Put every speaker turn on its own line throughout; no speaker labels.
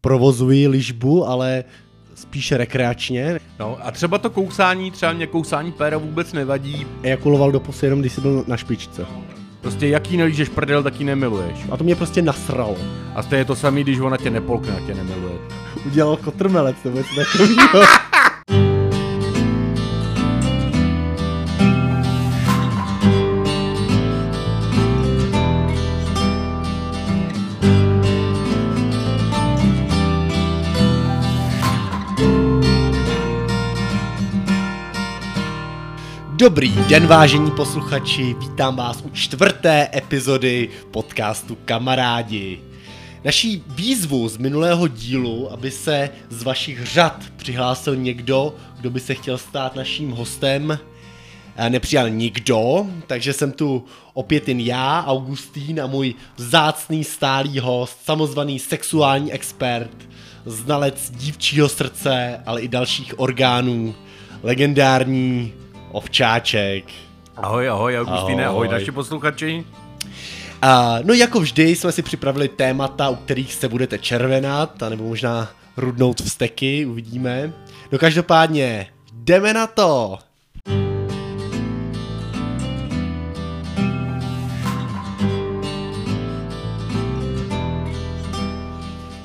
provozuji ližbu, ale spíše rekreačně.
No a třeba to kousání, třeba mě kousání péra vůbec nevadí.
Ejakuloval do pusy jenom, když jsi byl na špičce.
Prostě jaký nelížeš prdel, tak ji nemiluješ.
A to mě prostě nasralo.
A to je to samé, když ona tě nepolkne tě nemiluje.
Udělal kotrmelec nebo něco takového. Dobrý den, vážení posluchači, vítám vás u čtvrté epizody podcastu Kamarádi. Naší výzvu z minulého dílu, aby se z vašich řad přihlásil někdo, kdo by se chtěl stát naším hostem, eh, nepřijal nikdo, takže jsem tu opět jen já, Augustín a můj vzácný stálý host, samozvaný sexuální expert, znalec dívčího srdce, ale i dalších orgánů, legendární Ovčáček.
Ahoj, ahoj, Augustine, ahoj, ahoj naši posluchači.
A, no jako vždy jsme si připravili témata, u kterých se budete červenat, nebo možná rudnout vsteky, uvidíme. No každopádně, jdeme na to!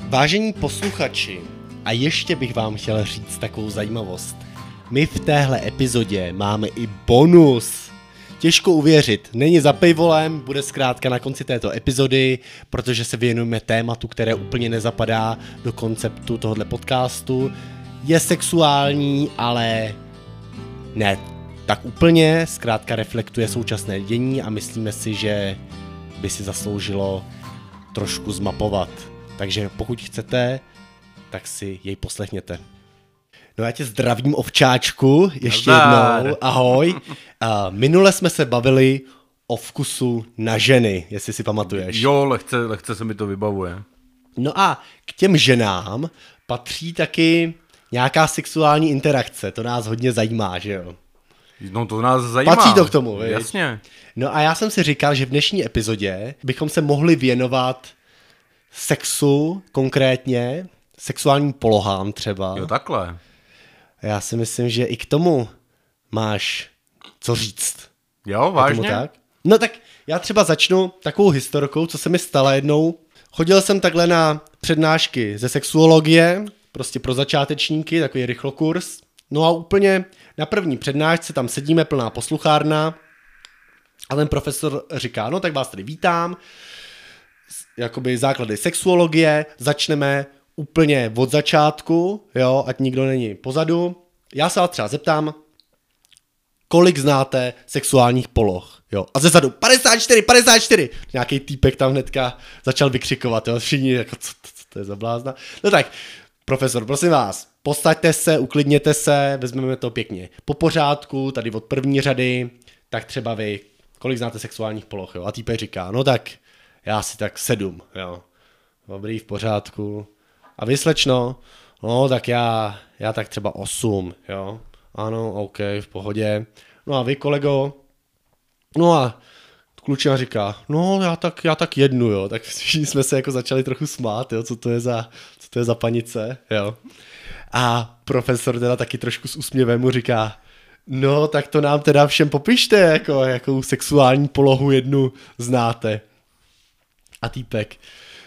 Vážení posluchači, a ještě bych vám chtěl říct takovou zajímavost. My v téhle epizodě máme i bonus. Těžko uvěřit, není za paywallem, bude zkrátka na konci této epizody, protože se věnujeme tématu, které úplně nezapadá do konceptu tohohle podcastu. Je sexuální, ale ne tak úplně, zkrátka reflektuje současné dění a myslíme si, že by si zasloužilo trošku zmapovat. Takže pokud chcete, tak si jej poslechněte. No já tě zdravím ovčáčku, ještě Nazdár. jednou, ahoj. A minule jsme se bavili o vkusu na ženy, jestli si pamatuješ.
Jo, lehce, lehce se mi to vybavuje.
No a k těm ženám patří taky nějaká sexuální interakce, to nás hodně zajímá, že jo?
No to nás zajímá.
Patří to k tomu, viď?
Jasně.
No a já jsem si říkal, že v dnešní epizodě bychom se mohli věnovat sexu konkrétně, sexuálním polohám třeba.
Jo, takhle.
Já si myslím, že i k tomu máš co říct.
Jo, vážně?
tak? No tak já třeba začnu takovou historkou, co se mi stala jednou. Chodil jsem takhle na přednášky ze sexuologie, prostě pro začátečníky, takový rychlokurs. No a úplně na první přednášce tam sedíme plná posluchárna a ten profesor říká, no tak vás tady vítám, jakoby základy sexuologie, začneme úplně od začátku, jo, ať nikdo není pozadu. Já se vás třeba zeptám, kolik znáte sexuálních poloh, jo. A ze zadu 54, 54. Nějaký týpek tam hnedka začal vykřikovat, jo. Všichni jako, co, co, co to je za blázna. No tak, profesor, prosím vás, postaďte se, uklidněte se, vezmeme to pěkně po pořádku, tady od první řady, tak třeba vy, kolik znáte sexuálních poloh, jo. A týpek říká, no tak, já si tak sedm, jo. Dobrý, v pořádku. A vy, slečno, no tak já, já tak třeba 8, jo. Ano, OK, v pohodě. No a vy, kolego, no a klučina říká, no já tak, já tak jednu, jo. Tak jsme se jako začali trochu smát, jo, co to je za, co to je za panice, jo. A profesor teda taky trošku s úsměvem mu říká, no tak to nám teda všem popište, jako, jakou sexuální polohu jednu znáte. A týpek,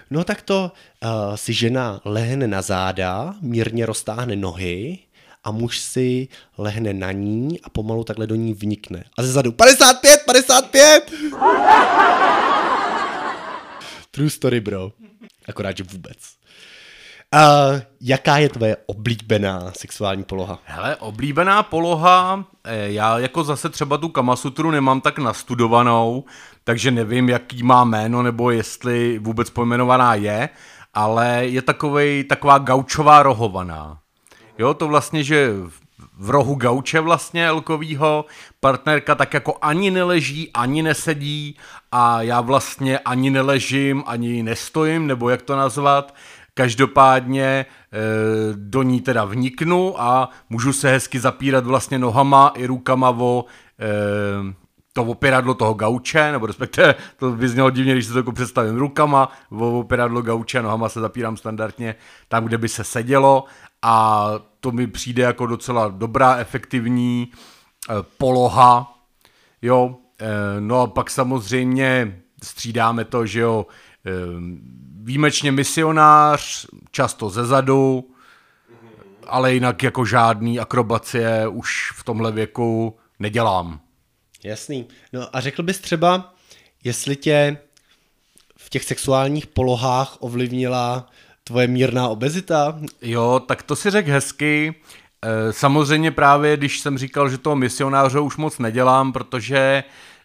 No tak to uh, si žena lehne na záda, mírně roztáhne nohy a muž si lehne na ní a pomalu takhle do ní vnikne. A ze zadu 55, 55! True story, bro. Akorát, že vůbec. Uh, jaká je tvoje oblíbená sexuální poloha?
Hele, oblíbená poloha, eh, já jako zase třeba tu kamasutru nemám tak nastudovanou, takže nevím, jaký má jméno, nebo jestli vůbec pojmenovaná je, ale je takovej, taková gaučová rohovaná. Jo, to vlastně, že v rohu gauče vlastně elkovýho partnerka tak jako ani neleží, ani nesedí a já vlastně ani neležím, ani nestojím, nebo jak to nazvat. Každopádně e, do ní teda vniknu a můžu se hezky zapírat vlastně nohama i rukama o e, to opěradlo toho gauče, nebo respektive to by znělo divně, když se to jako představím rukama, opěradlo gauče, nohama se zapírám standardně tam, kde by se sedělo a to mi přijde jako docela dobrá, efektivní eh, poloha, jo, eh, no a pak samozřejmě střídáme to, že jo, eh, výjimečně misionář, často ze zadu, ale jinak jako žádný akrobacie už v tomhle věku nedělám.
Jasný. No a řekl bys třeba, jestli tě v těch sexuálních polohách ovlivnila tvoje mírná obezita?
Jo, tak to si řekl hezky. Eh, samozřejmě právě, když jsem říkal, že toho misionáře už moc nedělám, protože,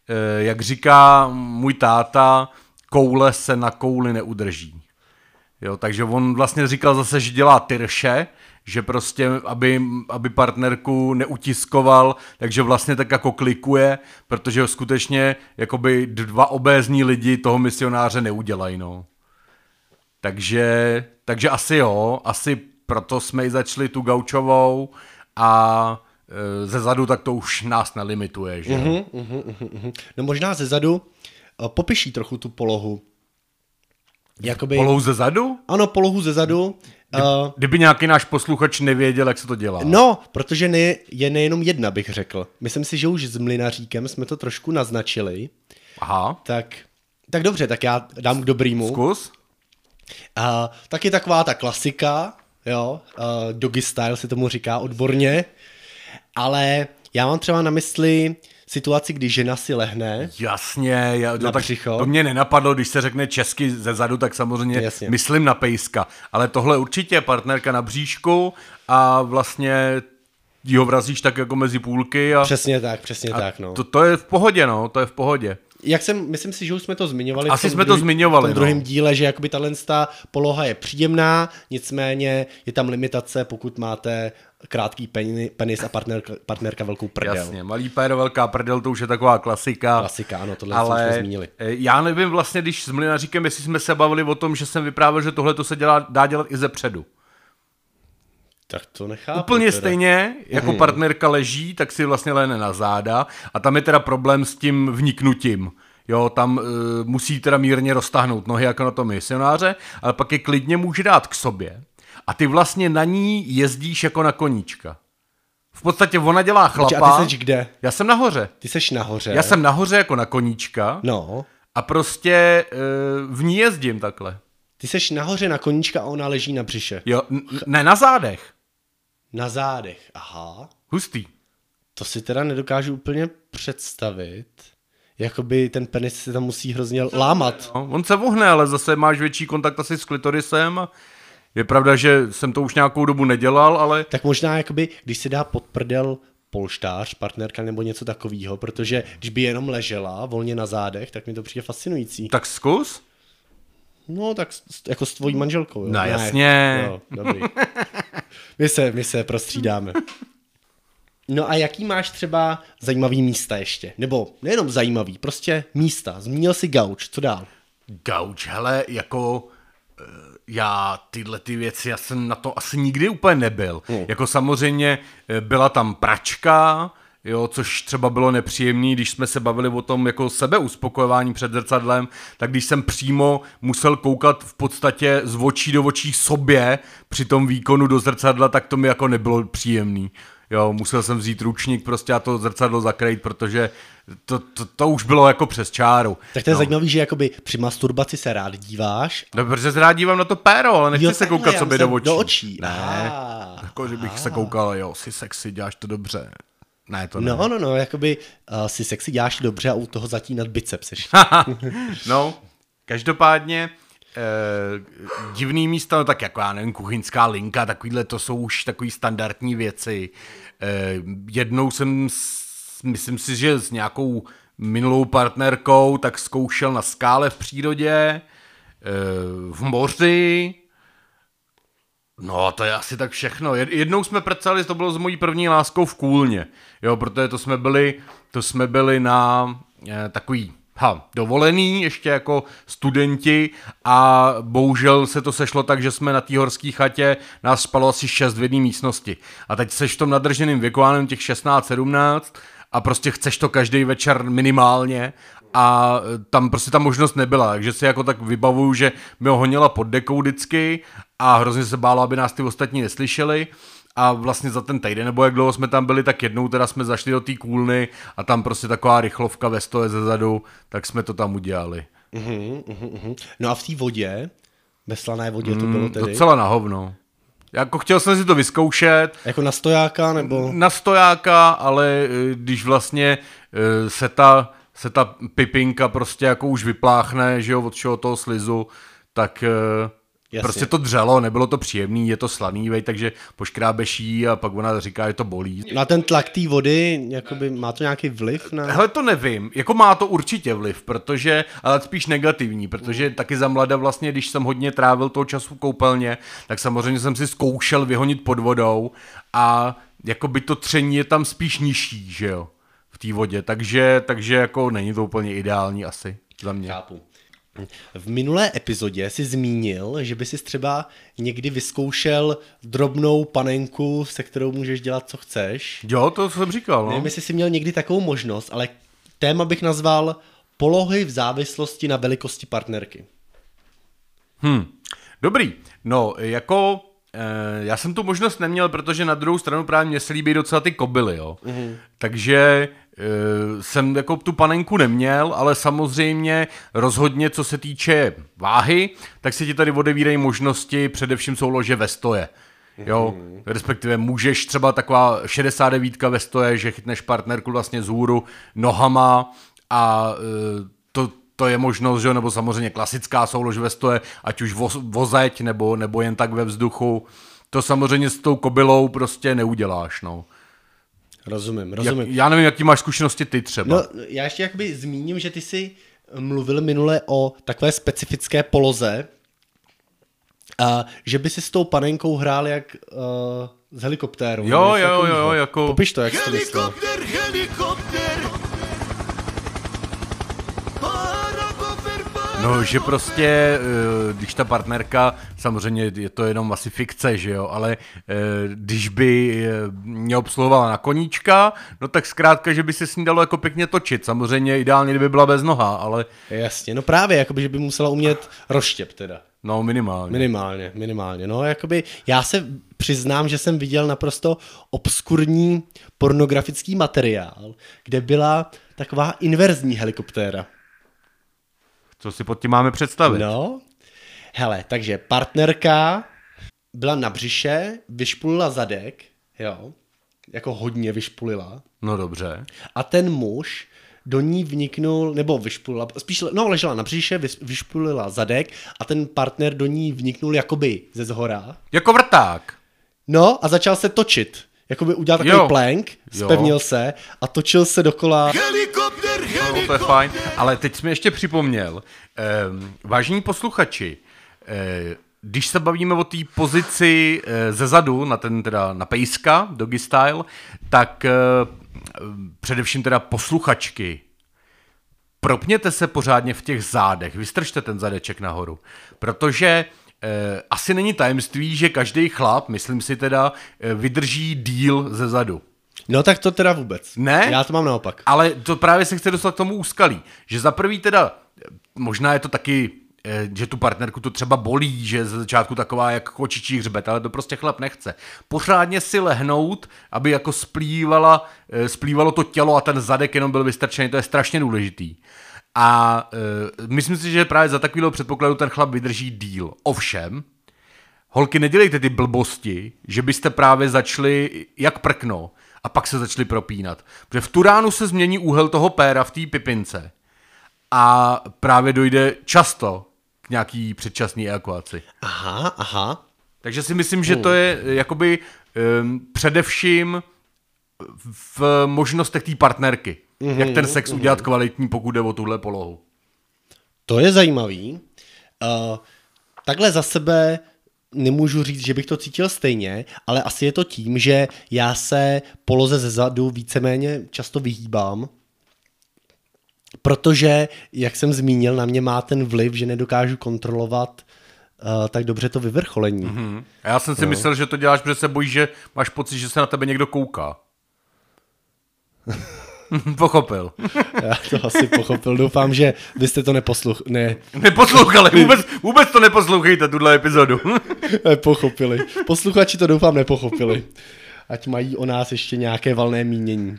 eh, jak říká můj táta, koule se na kouli neudrží. Jo, takže on vlastně říkal zase, že dělá tyrše, že prostě, aby, aby partnerku neutiskoval, takže vlastně tak jako klikuje, protože skutečně jakoby dva obézní lidi toho misionáře neudělají, no. Takže, takže asi jo, asi proto jsme i začali tu gaučovou a e, ze zadu tak to už nás nelimituje, že?
Uh-huh, uh-huh, uh-huh. No možná ze zadu uh, popiší trochu tu polohu.
Jakoby... Polohu ze zadu?
Ano, polohu ze zadu.
Kdyby, uh, kdyby nějaký náš posluchač nevěděl, jak se to dělá.
No, protože ne, je nejenom jedna, bych řekl. Myslím si, že už s Mlinaříkem jsme to trošku naznačili.
Aha.
Tak, tak dobře, tak já dám k dobrýmu.
Zkus.
Uh, tak je taková ta klasika, jo, uh, doggy style se tomu říká odborně, ale já mám třeba na mysli situaci, kdy žena si lehne.
Jasně, já, no, tak to mě nenapadlo, když se řekne česky ze zadu, tak samozřejmě Jasně. myslím na pejska, ale tohle určitě partnerka na bříšku a vlastně ho vrazíš tak jako mezi půlky. A,
přesně tak, přesně a tak, no.
To, to je v pohodě, no, to je v pohodě
jak jsem, myslím si, že už jsme to zmiňovali.
Asi jsme druhý, to zmiňovali.
V tom druhém no. díle, že jakoby tahle poloha je příjemná, nicméně je tam limitace, pokud máte krátký penis a partnerka, partnerka velkou prdel.
Jasně, malý péro, velká prdel, to už je taková klasika.
Klasika, ano, tohle Ale jsme zmínili.
Eh, já nevím vlastně, když s Mlinaříkem, jestli jsme se bavili o tom, že jsem vyprávěl, že tohle to se dělá, dá dělat i ze předu.
Tak to nechápu.
Úplně teda. stejně, jako hmm. partnerka leží, tak si vlastně lehne na záda a tam je teda problém s tím vniknutím. Jo, tam uh, musí teda mírně roztáhnout nohy jako na tom misionáře, ale pak je klidně může dát k sobě a ty vlastně na ní jezdíš jako na koníčka. V podstatě ona dělá chlapa.
A ty jsi kde?
Já jsem nahoře.
Ty jsi nahoře.
Já jsem nahoře jako na koníčka.
No.
A prostě uh, v ní jezdím takhle.
Ty jsi nahoře na koníčka a ona leží na břiše.
Jo, n- ne na zádech.
Na zádech, aha.
Hustý.
To si teda nedokážu úplně představit. Jakoby ten penis se tam musí hrozně lámat.
No, on se vohne, ale zase máš větší kontakt asi s klitorisem. Je pravda, že jsem to už nějakou dobu nedělal, ale...
Tak možná, jakoby, když si dá pod prdel polštář, partnerka nebo něco takového, protože když by jenom ležela volně na zádech, tak mi to přijde fascinující.
Tak zkus.
No, tak jako s tvojí manželkou. Jo?
No, ne, jasně.
Jo, dobrý. My se, my se prostřídáme. No a jaký máš třeba zajímavý místa ještě? Nebo nejenom zajímavý, prostě místa. Zmínil si gauč, co dál?
Gauč, hele, jako eh, já tyhle ty věci, já jsem na to asi nikdy úplně nebyl. Hmm. Jako samozřejmě eh, byla tam pračka, jo, což třeba bylo nepříjemné, když jsme se bavili o tom jako sebeuspokojování před zrcadlem, tak když jsem přímo musel koukat v podstatě z očí do očí sobě při tom výkonu do zrcadla, tak to mi jako nebylo příjemný. Jo, musel jsem vzít ručník prostě a to zrcadlo zakrýt, protože to, to, to už bylo jako přes čáru.
Tak to je
no.
zajímavý, že jakoby při masturbaci se rád díváš.
No, protože se rád dívám na to péro, ale nechci jo, se koukat sobě do očí.
Do očí.
Ne, ah, jako, že bych ah. se koukal, jo, si sexy, děláš to dobře. Ne, to
ne. No, no, no, jakoby uh, si sexy děláš dobře a u toho zatínat biceps
no, každopádně eh, divný místa, no tak jako já nevím, kuchyňská linka, takovýhle to jsou už takový standardní věci. Eh, jednou jsem, myslím si, že s nějakou minulou partnerkou, tak zkoušel na skále v přírodě, eh, v moři, No, to je asi tak všechno. Jednou jsme prcali, to bylo s mojí první láskou v Kůlně, jo, protože to jsme byli, to jsme byli na eh, takový ha, dovolený, ještě jako studenti a bohužel se to sešlo tak, že jsme na té horské chatě, nás spalo asi šest v jedné místnosti. A teď seš v tom nadrženém věku, těch 16-17 a prostě chceš to každý večer minimálně a tam prostě ta možnost nebyla, takže si jako tak vybavuju, že mi ho honila pod dekou vždycky a hrozně se bálo, aby nás ty ostatní neslyšeli a vlastně za ten týden, nebo jak dlouho jsme tam byli, tak jednou teda jsme zašli do té kůlny a tam prostě taková rychlovka ve stoje ze zadu, tak jsme to tam udělali.
Uh-huh, uh-huh. No a v té vodě, ve slané vodě to bylo tedy?
Docela na hovno. Jako chtěl jsem si to vyzkoušet.
Jako na stojáka, nebo?
Na stojáka, ale eh, když vlastně eh, se ta, se ta pipinka prostě jako už vypláchne, že jo, od čeho toho slizu, tak eh, Jasně. Prostě to dřelo, nebylo to příjemný, je to slaný, vej, takže poškrábeš jí a pak ona říká, že to bolí.
Na ten tlak té vody, jakoby, má to nějaký vliv? Na...
Hele, to nevím. Jako má to určitě vliv, protože, ale spíš negativní, protože taky za mlada vlastně, když jsem hodně trávil toho času v koupelně, tak samozřejmě jsem si zkoušel vyhonit pod vodou a jako by to tření je tam spíš nižší, že jo, v té vodě, takže, takže jako není to úplně ideální asi za mě.
Chápu. V minulé epizodě si zmínil, že by si třeba někdy vyzkoušel drobnou panenku, se kterou můžeš dělat, co chceš.
Jo, to jsem říkal. No.
Nevím, jestli jsi měl někdy takovou možnost, ale téma bych nazval polohy v závislosti na velikosti partnerky.
Hm, dobrý. No, jako já jsem tu možnost neměl, protože na druhou stranu právě mě se líbí docela ty kobily, jo. Mm-hmm. Takže Eh, jsem jako tu panenku neměl, ale samozřejmě rozhodně, co se týče váhy, tak se ti tady odevírají možnosti, především jsou lože ve stoje. Jo, mm-hmm. respektive můžeš třeba taková 69 ve stoje, že chytneš partnerku vlastně z hůru nohama a eh, to, to je možnost, že nebo samozřejmě klasická soulož ve stoje, ať už vo, vozeď nebo, nebo jen tak ve vzduchu. To samozřejmě s tou kobylou prostě neuděláš, no.
Rozumím, rozumím.
Jak, já nevím, jaký máš zkušenosti ty třeba.
No, já ještě jakoby zmíním, že ty jsi mluvil minule o takové specifické poloze, a že by si s tou panenkou hrál jak uh, z helikoptéru.
Jo, jo, jo, jo, jako...
Popiš to, jak jsi to myslel. Helikopter,
helikopter, No, že prostě, eh, když ta partnerka, samozřejmě je to jenom asi fikce, že jo, ale eh, když by eh, mě obsluhovala na koníčka, no tak zkrátka, že by se s ní dalo jako pěkně točit. Samozřejmě ideálně, kdyby byla bez noha, ale...
Jasně, no právě, jakoby, že by musela umět rozštěp teda.
No, minimálně.
Minimálně, minimálně. No, jakoby, já se přiznám, že jsem viděl naprosto obskurní pornografický materiál, kde byla taková inverzní helikoptéra.
Co si pod tím máme představit?
No, hele, takže partnerka byla na břiše, vyšpulila zadek, jo, jako hodně vyšpulila.
No dobře.
A ten muž do ní vniknul, nebo vyšpulila, spíš, no ležela na břiše, vyšpulila zadek a ten partner do ní vniknul jakoby ze zhora.
Jako vrták.
No a začal se točit. Jakoby udělal takový jo. plank, spevnil jo. se a točil se dokola. Helikopter,
helikopter. No, to je fajn, ale teď jsme ještě připomněl, eh, vážení posluchači, eh, když se bavíme o té pozici eh, ze zadu, na ten teda na pejska, doggy style, tak eh, především teda posluchačky, propněte se pořádně v těch zádech, vystržte ten zadeček nahoru, protože asi není tajemství, že každý chlap, myslím si teda, eh, vydrží díl ze zadu.
No tak to teda vůbec.
Ne?
Já to mám naopak.
Ale to právě se chce dostat k tomu úskalí. Že za prvý teda, možná je to taky že tu partnerku to třeba bolí, že ze začátku taková jak kočičí hřbet, ale to prostě chlap nechce. Pořádně si lehnout, aby jako splývala, splývalo to tělo a ten zadek jenom byl vystrčený, to je strašně důležitý. A uh, myslím si, že právě za takového předpokladu ten chlap vydrží díl. Ovšem, holky, nedělejte ty blbosti, že byste právě začali jak prkno a pak se začali propínat. Protože v tu ránu se změní úhel toho péra v té pipince a právě dojde často k nějaký předčasný evakuaci.
Aha, aha.
Takže si myslím, že to je jakoby um, především v možnostech té partnerky. Mm-hmm, jak ten sex mm-hmm. udělat kvalitní, pokud jde o tuhle polohu.
To je zajímavý. Uh, takhle za sebe nemůžu říct, že bych to cítil stejně, ale asi je to tím, že já se poloze ze zadu víceméně často vyhýbám, protože, jak jsem zmínil, na mě má ten vliv, že nedokážu kontrolovat uh, tak dobře to vyvrcholení. Mm-hmm.
A já jsem si no. myslel, že to děláš, protože se bojíš, že máš pocit, že se na tebe někdo kouká. Pochopil.
Já to asi pochopil. Doufám, že vy jste to neposluch... Ne,
Neposlouchali, vůbec, vůbec to neposlouchejte, tuhle epizodu.
nepochopili. Posluchači to doufám nepochopili. Ať mají o nás ještě nějaké valné mínění.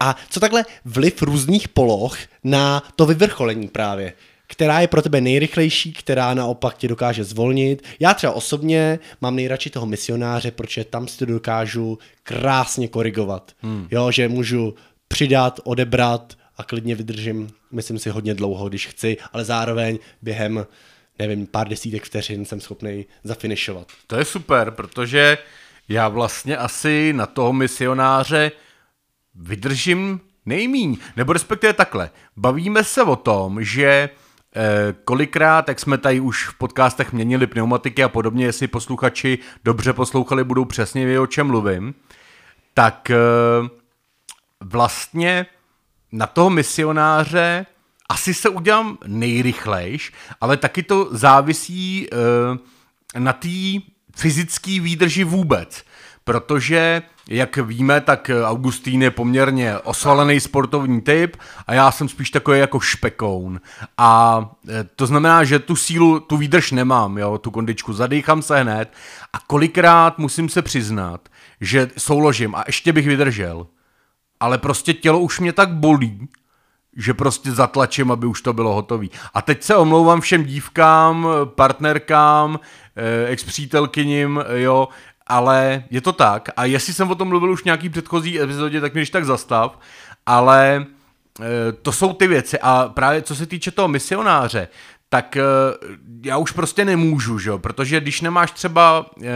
A co takhle vliv různých poloh na to vyvrcholení právě? Která je pro tebe nejrychlejší, která naopak tě dokáže zvolnit. Já třeba osobně mám nejradši toho misionáře, protože tam si to dokážu krásně korigovat. Hmm. Jo, že můžu přidat, odebrat a klidně vydržím, myslím si, hodně dlouho, když chci, ale zároveň během, nevím, pár desítek vteřin jsem schopný zafinišovat.
To je super, protože já vlastně asi na toho misionáře vydržím nejmíň. Nebo respektive takhle. Bavíme se o tom, že eh, kolikrát, jak jsme tady už v podcastech měnili pneumatiky a podobně, jestli posluchači dobře poslouchali, budou přesně vědět, o čem mluvím, tak eh, vlastně na toho misionáře asi se udělám nejrychlejš, ale taky to závisí eh, na té fyzické výdrži vůbec. Protože, jak víme, tak Augustín je poměrně osvalený sportovní typ a já jsem spíš takový jako špekoun. A e, to znamená, že tu sílu, tu výdrž nemám, jo, tu kondičku, zadýchám se hned a kolikrát musím se přiznat, že souložím a ještě bych vydržel. Ale prostě tělo už mě tak bolí, že prostě zatlačím, aby už to bylo hotové. A teď se omlouvám všem dívkám, partnerkám, eh, ex-přítelkyním, jo, ale je to tak. A jestli jsem o tom mluvil už v nějaký předchozí epizodě, tak mi když tak zastav. Ale e, to jsou ty věci. A právě co se týče toho misionáře, tak e, já už prostě nemůžu, že? Protože když nemáš třeba, e,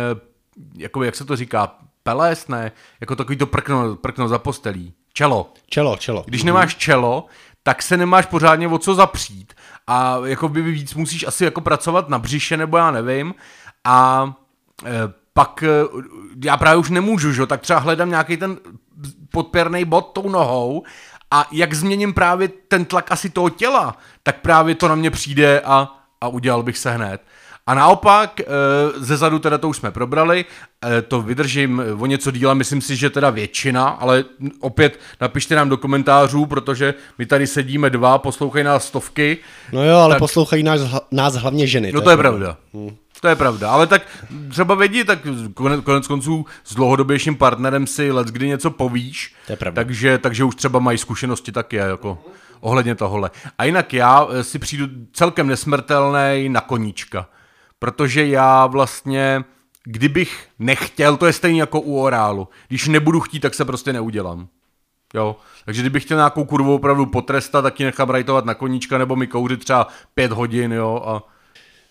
jako jak se to říká, peles, ne? Jako takový to prkno, prkno za postelí. Čelo.
Čelo, čelo.
Když nemáš čelo, tak se nemáš pořádně o co zapřít. A jako by víc musíš asi jako pracovat na břiše, nebo já nevím. A e, pak eh, já právě už nemůžu, že? tak třeba hledám nějaký ten podpěrný bod tou nohou a jak změním právě ten tlak asi toho těla, tak právě to na mě přijde a, a udělal bych se hned. A naopak, eh, ze zadu teda to už jsme probrali, eh, to vydržím o něco díla, myslím si, že teda většina, ale opět napište nám do komentářů, protože my tady sedíme dva, poslouchají nás stovky.
No jo, ale tak... poslouchají nás, nás hlavně ženy.
No to je pravda. Hmm. To je pravda, ale tak třeba vědí, tak konec, konec konců s dlouhodobějším partnerem si let kdy něco povíš,
to je pravda.
takže, takže už třeba mají zkušenosti taky jako ohledně tohohle. A jinak já eh, si přijdu celkem nesmrtelný na koníčka, protože já vlastně, kdybych nechtěl, to je stejně jako u orálu, když nebudu chtít, tak se prostě neudělám. Jo, takže kdybych chtěl nějakou kurvu opravdu potrestat, tak ji nechám rajtovat na koníčka nebo mi kouřit třeba pět hodin, jo, a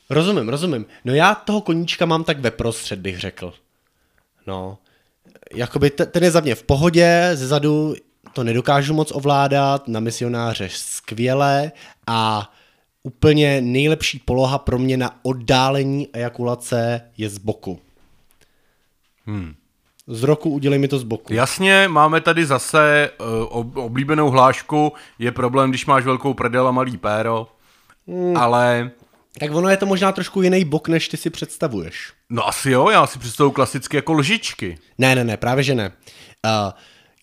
Rozumím, rozumím. No já toho koníčka mám tak ve prostřed, bych řekl. No, jakoby ten je za mě v pohodě, zezadu to nedokážu moc ovládat, na misionáře skvěle a úplně nejlepší poloha pro mě na oddálení ejakulace je z boku. Hmm. Z roku udělej mi to z boku.
Jasně, máme tady zase uh, oblíbenou hlášku, je problém, když máš velkou prdel a malý péro, hmm. ale
tak ono je to možná trošku jiný bok, než ty si představuješ.
No asi jo, já si představuji klasicky jako lžičky.
Ne, ne, ne, právě že ne. Uh,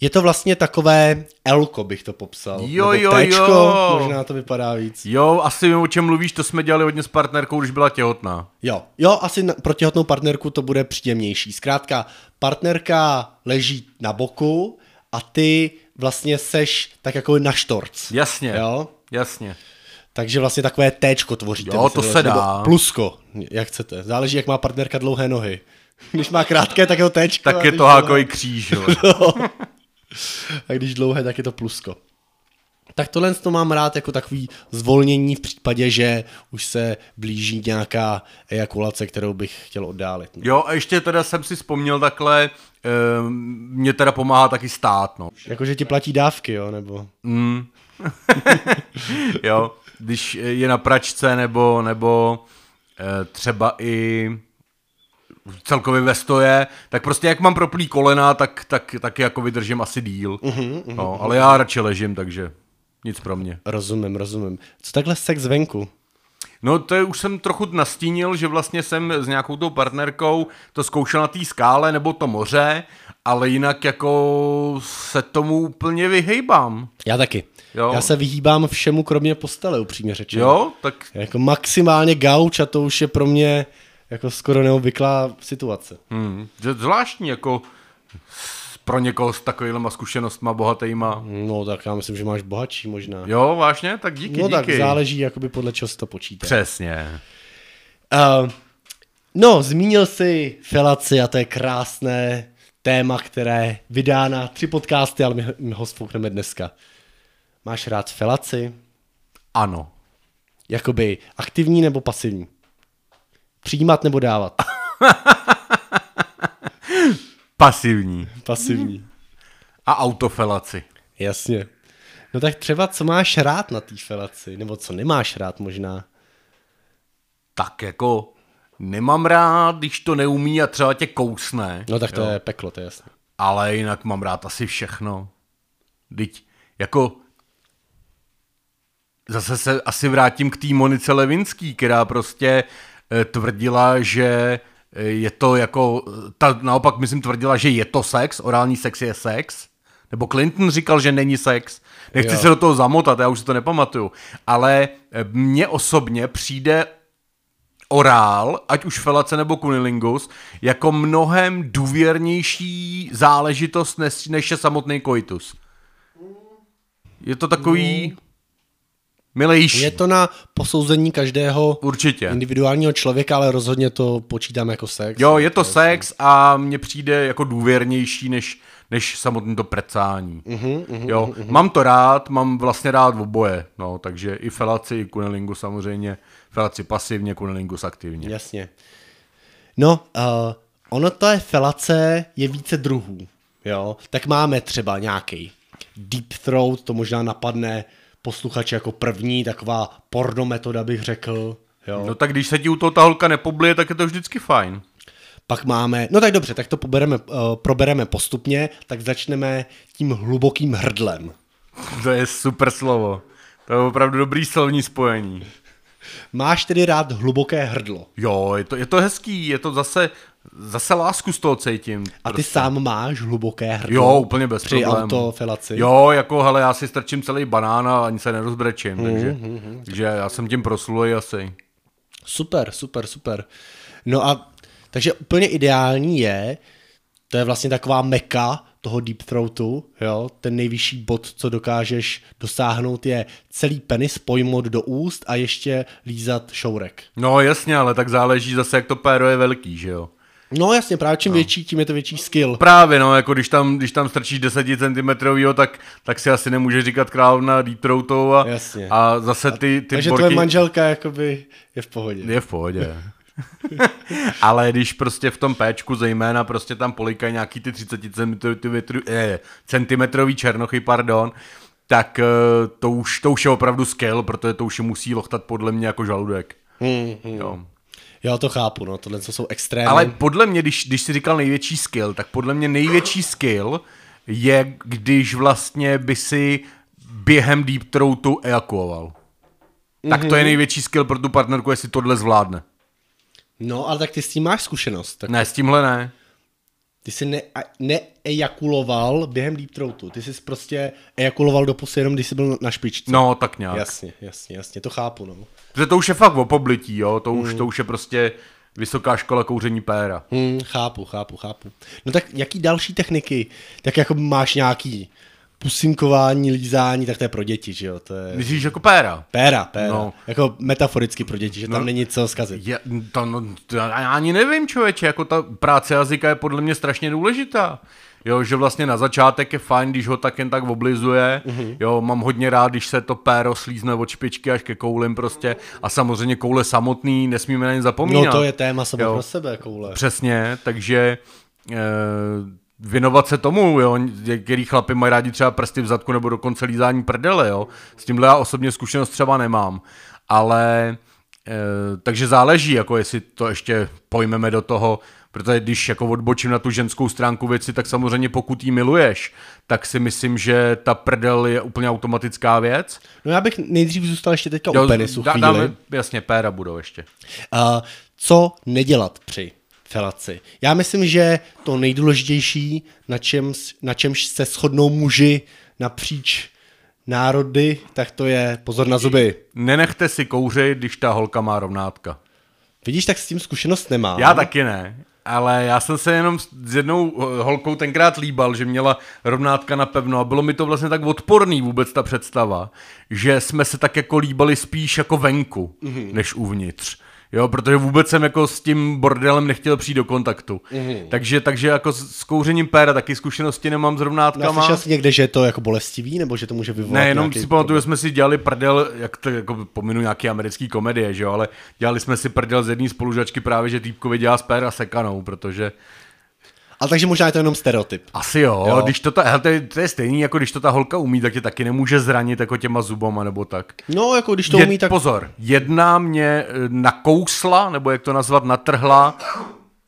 je to vlastně takové elko, bych to popsal.
Jo, Nebo jo, téčko, jo.
možná to vypadá víc.
Jo, asi vím, o čem mluvíš, to jsme dělali hodně s partnerkou, když byla těhotná.
Jo, jo, asi na, pro těhotnou partnerku to bude příjemnější. Zkrátka, partnerka leží na boku a ty vlastně seš tak jako na štorc.
Jasně,
jo?
jasně.
Takže vlastně takové téčko tvoříte.
Jo, to se dá.
Plusko, jak chcete. Záleží, jak má partnerka dlouhé nohy. Když má krátké, tak je to téčko.
Tak je to hákový kříž. Jo. no.
A když dlouhé, tak je to plusko. Tak tohle to mám rád jako takový zvolnění v případě, že už se blíží nějaká ejakulace, kterou bych chtěl oddálit. No.
Jo, a ještě teda jsem si vzpomněl takhle, e, mě teda pomáhá taky stát, no.
Jakože ti platí dávky, jo, nebo?
Mm. jo, když je na pračce nebo, nebo e, třeba i celkově ve stoje, tak prostě jak mám proplý kolena, tak, tak, tak jako vydržím asi díl. Uh-huh, uh-huh, no, ale já radši ležím, takže nic pro mě.
Rozumím, rozumím. Co takhle sex venku?
No to je, už jsem trochu nastínil, že vlastně jsem s nějakou tou partnerkou to zkoušel na té skále nebo to moře ale jinak jako se tomu úplně vyhejbám.
Já taky.
Jo.
Já se vyhýbám všemu, kromě postele, upřímně řečeno.
Jo, tak
Jako maximálně gauč a to už je pro mě jako skoro neobvyklá situace.
hmm, že zvláštní jako pro někoho s takovýma zkušenostma bohatýma.
No tak já myslím, že máš bohatší možná.
Jo, vážně? Tak díky,
no
díky.
tak záleží, jakoby podle čeho se to počítá.
Přesně.
Uh, no, zmínil jsi felaci a to je krásné téma, které vydá na tři podcasty, ale my, my ho spoukneme dneska. Máš rád felaci?
Ano.
Jakoby aktivní nebo pasivní? Přijímat nebo dávat?
Pasivní.
Pasivní.
A autofelaci.
Jasně. No tak třeba co máš rád na té felaci? Nebo co nemáš rád možná?
Tak jako nemám rád, když to neumí a třeba tě kousne.
No tak to
jo.
je peklo, to je jasné.
Ale jinak mám rád asi všechno. Teď jako zase se asi vrátím k té Monice Levinský, která prostě tvrdila, že eh, je to jako, eh, ta naopak myslím tvrdila, že je to sex, orální sex je sex, nebo Clinton říkal, že není sex. Nechci
Jo.
se do toho zamotat, já už si to nepamatuju. Ale eh, mně osobně přijde orál, ať už felace nebo kunilingus, jako mnohem důvěrnější záležitost než, než je samotný koitus. Je to takový milejší.
Je to na posouzení každého
Určitě.
individuálního člověka, ale rozhodně to počítám jako sex.
Jo, je to sex a mně přijde jako důvěrnější než, než samotné to precání.
Mhm,
jo, mám to rád, mám vlastně rád oboje, no, takže i felaci, i kunilingus samozřejmě, felaci pasivně, kunilingus aktivně.
Jasně. No, uh, ono to je felace, je více druhů, jo. Tak máme třeba nějaký deep throat, to možná napadne posluchače jako první, taková porno metoda bych řekl, jo.
No tak když se ti u toho ta holka nepoblije, tak je to vždycky fajn.
Pak máme, no tak dobře, tak to pobereme, uh, probereme postupně, tak začneme tím hlubokým hrdlem.
To je super slovo. To je opravdu dobrý slovní spojení.
Máš tedy rád hluboké hrdlo.
Jo, je to, je to hezký, je to zase, zase lásku z toho cítím.
A ty sám máš hluboké hrdlo?
Jo, úplně bez
Při
problémů.
autofelaci?
Jo, jako hele, já si strčím celý banán a ani se nerozbrečím,
Mhm,
takže, takže já jsem tím proslulej asi.
Super, super, super. No a takže úplně ideální je, to je vlastně taková meka toho deep throatu, jo, ten nejvyšší bod, co dokážeš dosáhnout, je celý penis pojmout do úst a ještě lízat šourek.
No jasně, ale tak záleží zase, jak to péro je velký, že jo.
No jasně, právě čím no. větší, tím je to větší skill.
Právě, no, jako když tam, když tam strčíš 10 cm, tak, tak si asi nemůžeš říkat královna deep a,
Jasně.
a zase ty, ty
Takže
borky...
tvoje manželka jakoby je v pohodě.
Je v pohodě. Ale když prostě v tom péčku zejména prostě tam polikají nějaký ty 30 centimetrový, eh, centimetrový černochy, pardon, tak eh, to už, to už je opravdu skill, protože to už musí lochtat podle mě jako žaludek.
Hmm, hmm.
Jo.
Jo, to chápu, no, tohle co jsou extrémy.
Ale podle mě, když, když jsi říkal největší skill, tak podle mě největší skill je, když vlastně by si během deep throatu ejakuloval. Tak to je největší skill pro tu partnerku, jestli tohle zvládne.
No, ale tak ty s tím máš zkušenost. Tak
Ne, s tímhle ne.
Ty jsi ne, neejakuloval během deep throatu. Ty jsi prostě ejakuloval do pusy jenom, když jsi byl na špičce.
No, tak nějak.
Jasně, jasně, jasně, to chápu, no.
Protože to už je fakt o poblití, jo, to už, to už je prostě vysoká škola kouření péra.
Hmm, chápu, chápu, chápu. No tak jaký další techniky? Tak jako máš nějaký pusinkování, lízání, tak to je pro děti, že jo? To je
Myslíš jako péra?
péra, péra.
No.
Jako metaforicky pro děti, že tam
No.
není co zkazit.
Je, to, no, to, já ani nevím, člověče, jako ta práce jazyka je podle mě strašně důležitá. Jo, že vlastně na začátek je fajn, když ho tak jen tak oblizuje. Mm-hmm. Jo, mám hodně rád, když se to péro slízne od špičky až ke koulim prostě. A samozřejmě koule samotný, nesmíme na ně zapomínat.
No to je téma samo pro sebe, koule.
Přesně, takže e, věnovat se tomu, jo, některý chlapi mají rádi třeba prsty v zadku nebo dokonce lízání prdele, jo. S tímhle já osobně zkušenost třeba nemám, ale e, takže záleží, jako jestli to ještě pojmeme do toho, protože když jako odbočím na tu ženskou stránku věci, tak samozřejmě pokud jí miluješ, tak si myslím, že ta prdel je úplně automatická věc.
No já bych nejdřív zůstal ještě teďka u penisu
dá-
chvíli.
dáme, jasně, péra budou ještě.
Uh, co nedělat při felaci. Já myslím, že to nejdůležitější, na, čem, na čemž se shodnou muži napříč národy, tak to je pozor na zuby.
Nenechte si kouřit, když ta holka má rovnátka.
Vidíš, tak s tím zkušenost nemám.
Já taky ne. Ale já jsem se jenom s jednou eh, holkou tenkrát líbal, že měla rovnátka na pevno a bylo mi to vlastně tak odporný vůbec ta představa, že jsme se tak jako líbali spíš jako venku, mm-hmm. než uvnitř. Jo, protože vůbec jsem jako s tím bordelem nechtěl přijít do kontaktu. Mm-hmm. Takže, takže jako s kouřením péra taky zkušenosti nemám s rovnátkama.
No, jsi někde, že je to jako bolestivý, nebo že to může vyvolat
Ne, jenom si pamatuju, že jsme si dělali prdel, jak to jako pominu nějaký americký komedie, že jo, ale dělali jsme si prdel z jedné spolužačky právě, že týpkovi dělá z péra sekanou, protože
ale takže možná je to jenom stereotyp.
Asi jo, jo. když to, ta, hele, to, je, to je stejný, jako když to ta holka umí, tak tě taky nemůže zranit jako těma zubama nebo tak.
No, jako když to je, umí, tak...
Pozor, jedna mě eh, nakousla, nebo jak to nazvat, natrhla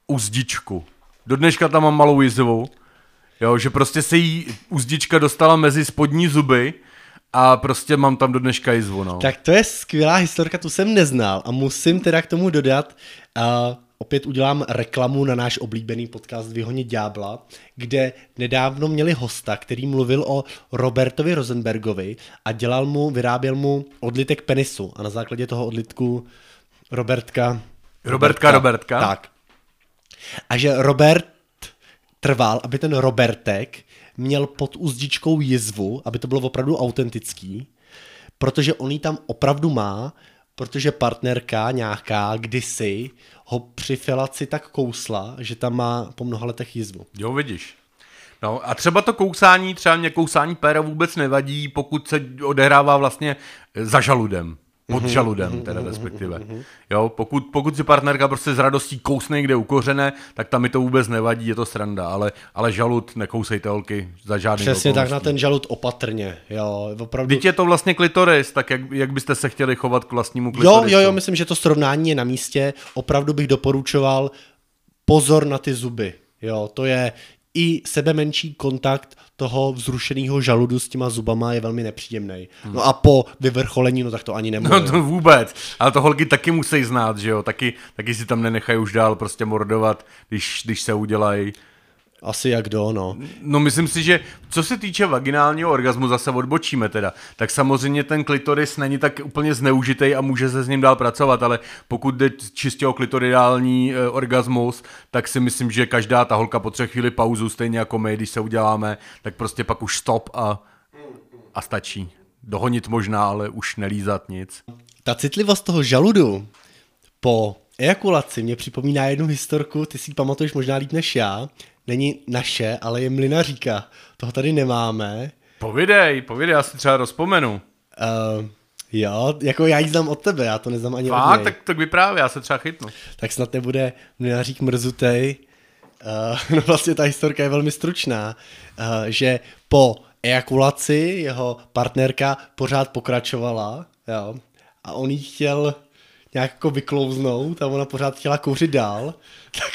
uzdičku. Do dneška tam mám malou jizvu. Jo, že prostě se jí uzdička dostala mezi spodní zuby a prostě mám tam do dneška jizvu, no.
Tak to je skvělá historka, tu jsem neznal a musím teda k tomu dodat, uh, opět udělám reklamu na náš oblíbený podcast Vyhonit ďábla, kde nedávno měli hosta, který mluvil o Robertovi Rosenbergovi a dělal mu, vyráběl mu odlitek penisu a na základě toho odlitku Robertka...
Robertka, Robertka.
Tak. A že Robert trval, aby ten Robertek měl pod uzdičkou jizvu, aby to bylo opravdu autentický, protože on ji tam opravdu má, protože partnerka nějaká kdysi ho při filaci tak kousla, že tam má po mnoha letech jizvu.
Jo, vidíš. No a třeba to kousání, třeba mě kousání péra vůbec nevadí, pokud se odehrává vlastně za žaludem pod mm-hmm, žaludem, mm-hmm, teda respektive. Mm-hmm. Jo, pokud, pokud si partnerka prostě z radostí kousne někde ukořené, tak tam mi to vůbec nevadí, je to sranda, ale, ale žalud nekousejte holky za žádný
Přesně okolností. tak na ten žalud opatrně, jo, opravdu.
Teď je to vlastně klitoris, tak jak, jak byste se chtěli chovat k vlastnímu klitorisu?
Jo, jo, jo, myslím, že to srovnání je na místě, opravdu bych doporučoval pozor na ty zuby. Jo, to je i sebe menší kontakt toho vzrušeného žaludu s těma zubama je velmi nepříjemný. Hmm. No a po vyvrcholení, no tak to ani nemůže.
No to vůbec. Ale to holky taky musí znát, že jo? Taky, taky si tam nenechají už dál prostě mordovat, když, když se udělají
asi jak do, no.
No myslím si, že co se týče vaginálního orgazmu, zase odbočíme teda, tak samozřejmě ten klitoris není tak úplně zneužitý a může se s ním dál pracovat, ale pokud jde čistě o klitoridální e, orgasmus, tak si myslím, že každá ta holka potřebuje chvíli pauzu, stejně jako my, když se uděláme, tak prostě pak už stop a, a stačí. Dohonit možná, ale už nelízat nic.
Ta citlivost toho žaludu po ejakulaci mě připomíná jednu historku, ty si ji pamatuješ možná líp než já, není naše, ale je mlinaříka. Toho tady nemáme.
Povidej, povidej, já si třeba rozpomenu.
Uh, jo, jako já ji znám od tebe, já to neznám ani
Fakt, od něj. tak, tak vyprávěj, já se třeba chytnu.
Tak snad nebude mlinařík mrzutej. Uh, no vlastně ta historka je velmi stručná, uh, že po ejakulaci jeho partnerka pořád pokračovala, jo, a on jí chtěl nějak jako vyklouznout a ona pořád chtěla kouřit dál, tak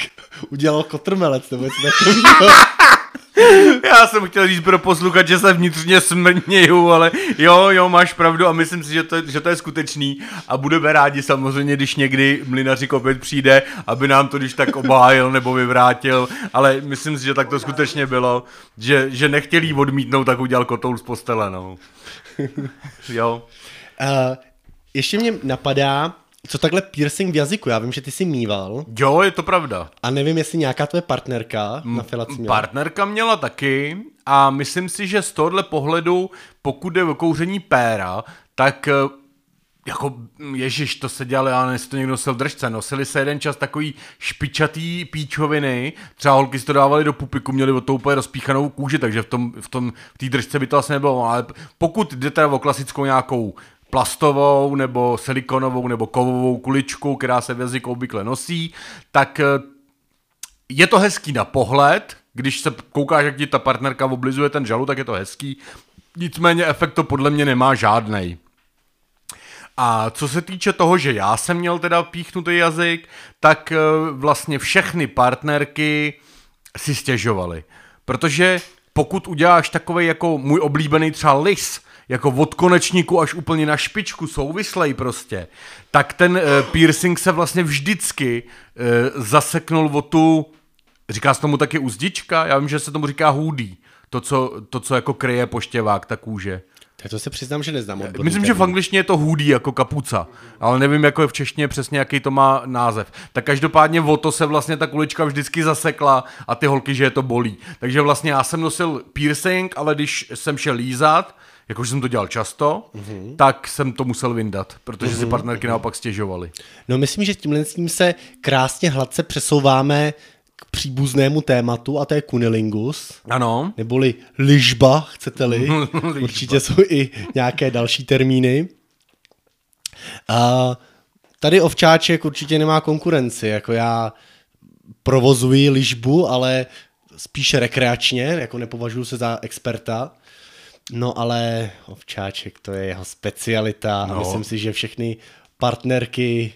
udělal kotrmelec nebo něco takového.
Já jsem chtěl říct pro posluchače, že se vnitřně smrněju, ale jo, jo, máš pravdu a myslím si, že to, že to je skutečný a budeme rádi samozřejmě, když někdy mlinaři opět přijde, aby nám to když tak obhájil nebo vyvrátil, ale myslím si, že tak to skutečně bylo, že, že nechtěli odmítnout, tak udělal kotoul z postele, no. Jo.
Uh, ještě mě napadá, co takhle piercing v jazyku? Já vím, že ty jsi mýval.
Jo, je to pravda.
A nevím, jestli nějaká tvoje partnerka na filaci
měla. Partnerka měla taky a myslím si, že z tohohle pohledu, pokud jde o kouření péra, tak eh, jako, ježiš, to se dělali, ale jestli to někdo nosil držce, nosili se jeden čas takový špičatý píčoviny, třeba holky si to dávali do pupiku, měli o to úplně rozpíchanou kůži, takže v tom, v tom, v té držce by to asi nebylo, ale pokud jdete o klasickou nějakou plastovou nebo silikonovou nebo kovovou kuličku, která se v jazyku obvykle nosí, tak eh, je to hezký na pohled, když se koukáš, jak ti ta partnerka oblizuje ten žalu, tak je to hezký. Nicméně efekt to podle mě nemá žádnej. A co se týče toho, že já jsem měl teda píchnutý jazyk, tak eh, vlastně všechny partnerky si stěžovaly. Protože pokud uděláš takový jako můj oblíbený třeba lis, jako od konečníku až úplně na špičku, souvislej prostě, tak ten uh, piercing se vlastně vždycky uh, zaseknul o tu, říká se tomu taky uzdička, já vím, že se tomu říká hůdí, to, co, to, co jako kryje poštěvák, ta kůže.
Tak to se přiznám, že neznám. odborný
Myslím, že v angličtině je to hoodie jako kapuca, ale nevím, jako je v češtině přesně, jaký to má název. Tak každopádně o to se vlastně ta kulička vždycky zasekla a ty holky, že je to bolí. Takže vlastně já jsem nosil piercing, ale když jsem šel lízat, jakože jsem to dělal často, mm-hmm. tak jsem to musel vyndat, protože mm-hmm. si partnerky naopak stěžovaly.
No myslím, že tímhle s tím se krásně hladce přesouváme k příbuznému tématu a to je kunilingus,
Ano,
neboli ližba, chcete-li.
Ližba.
Určitě jsou i nějaké další termíny. A tady ovčáček určitě nemá konkurenci, jako já provozuji ližbu, ale spíše rekreačně, jako nepovažuji se za experta. No ale ovčáček, to je jeho specialita no. a myslím si, že všechny partnerky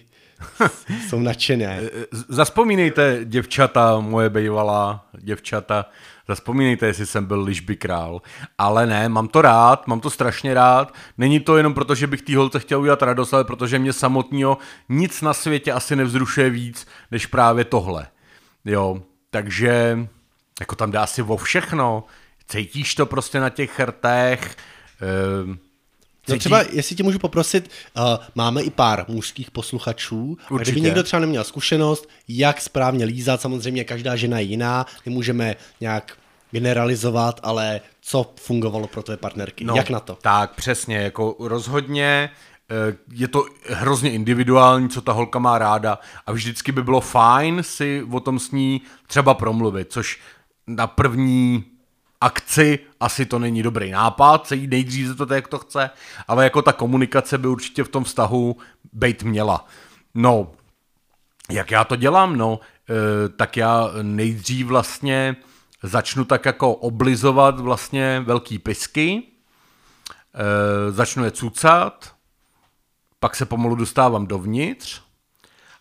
jsou nadšené.
Z- Zaspomínejte, děvčata, moje bejvalá děvčata, zaspomínejte, jestli jsem byl ližby král. Ale ne, mám to rád, mám to strašně rád. Není to jenom proto, že bych té holce chtěl udělat radost, ale protože mě samotného nic na světě asi nevzrušuje víc, než právě tohle. Jo, takže jako tam dá si o všechno. Cítíš to prostě na těch chrtech, ehm,
No
cítí-
třeba, jestli tě můžu poprosit, uh, máme i pár mužských posluchačů. A
Určitě.
kdyby někdo třeba neměl zkušenost, jak správně lízat, samozřejmě každá žena je jiná, nemůžeme nějak generalizovat, ale co fungovalo pro tvé partnerky, no, jak na to?
Tak, přesně, jako rozhodně eh, je to hrozně individuální, co ta holka má ráda a vždycky by bylo fajn si o tom s ní třeba promluvit, což na první akci asi to není dobrý nápad, se jí nejdřív zeptat, jak to chce, ale jako ta komunikace by určitě v tom vztahu být měla. No, jak já to dělám? No, e, tak já nejdřív vlastně začnu tak jako oblizovat vlastně velký pisky, e, začnu je cucat, pak se pomalu dostávám dovnitř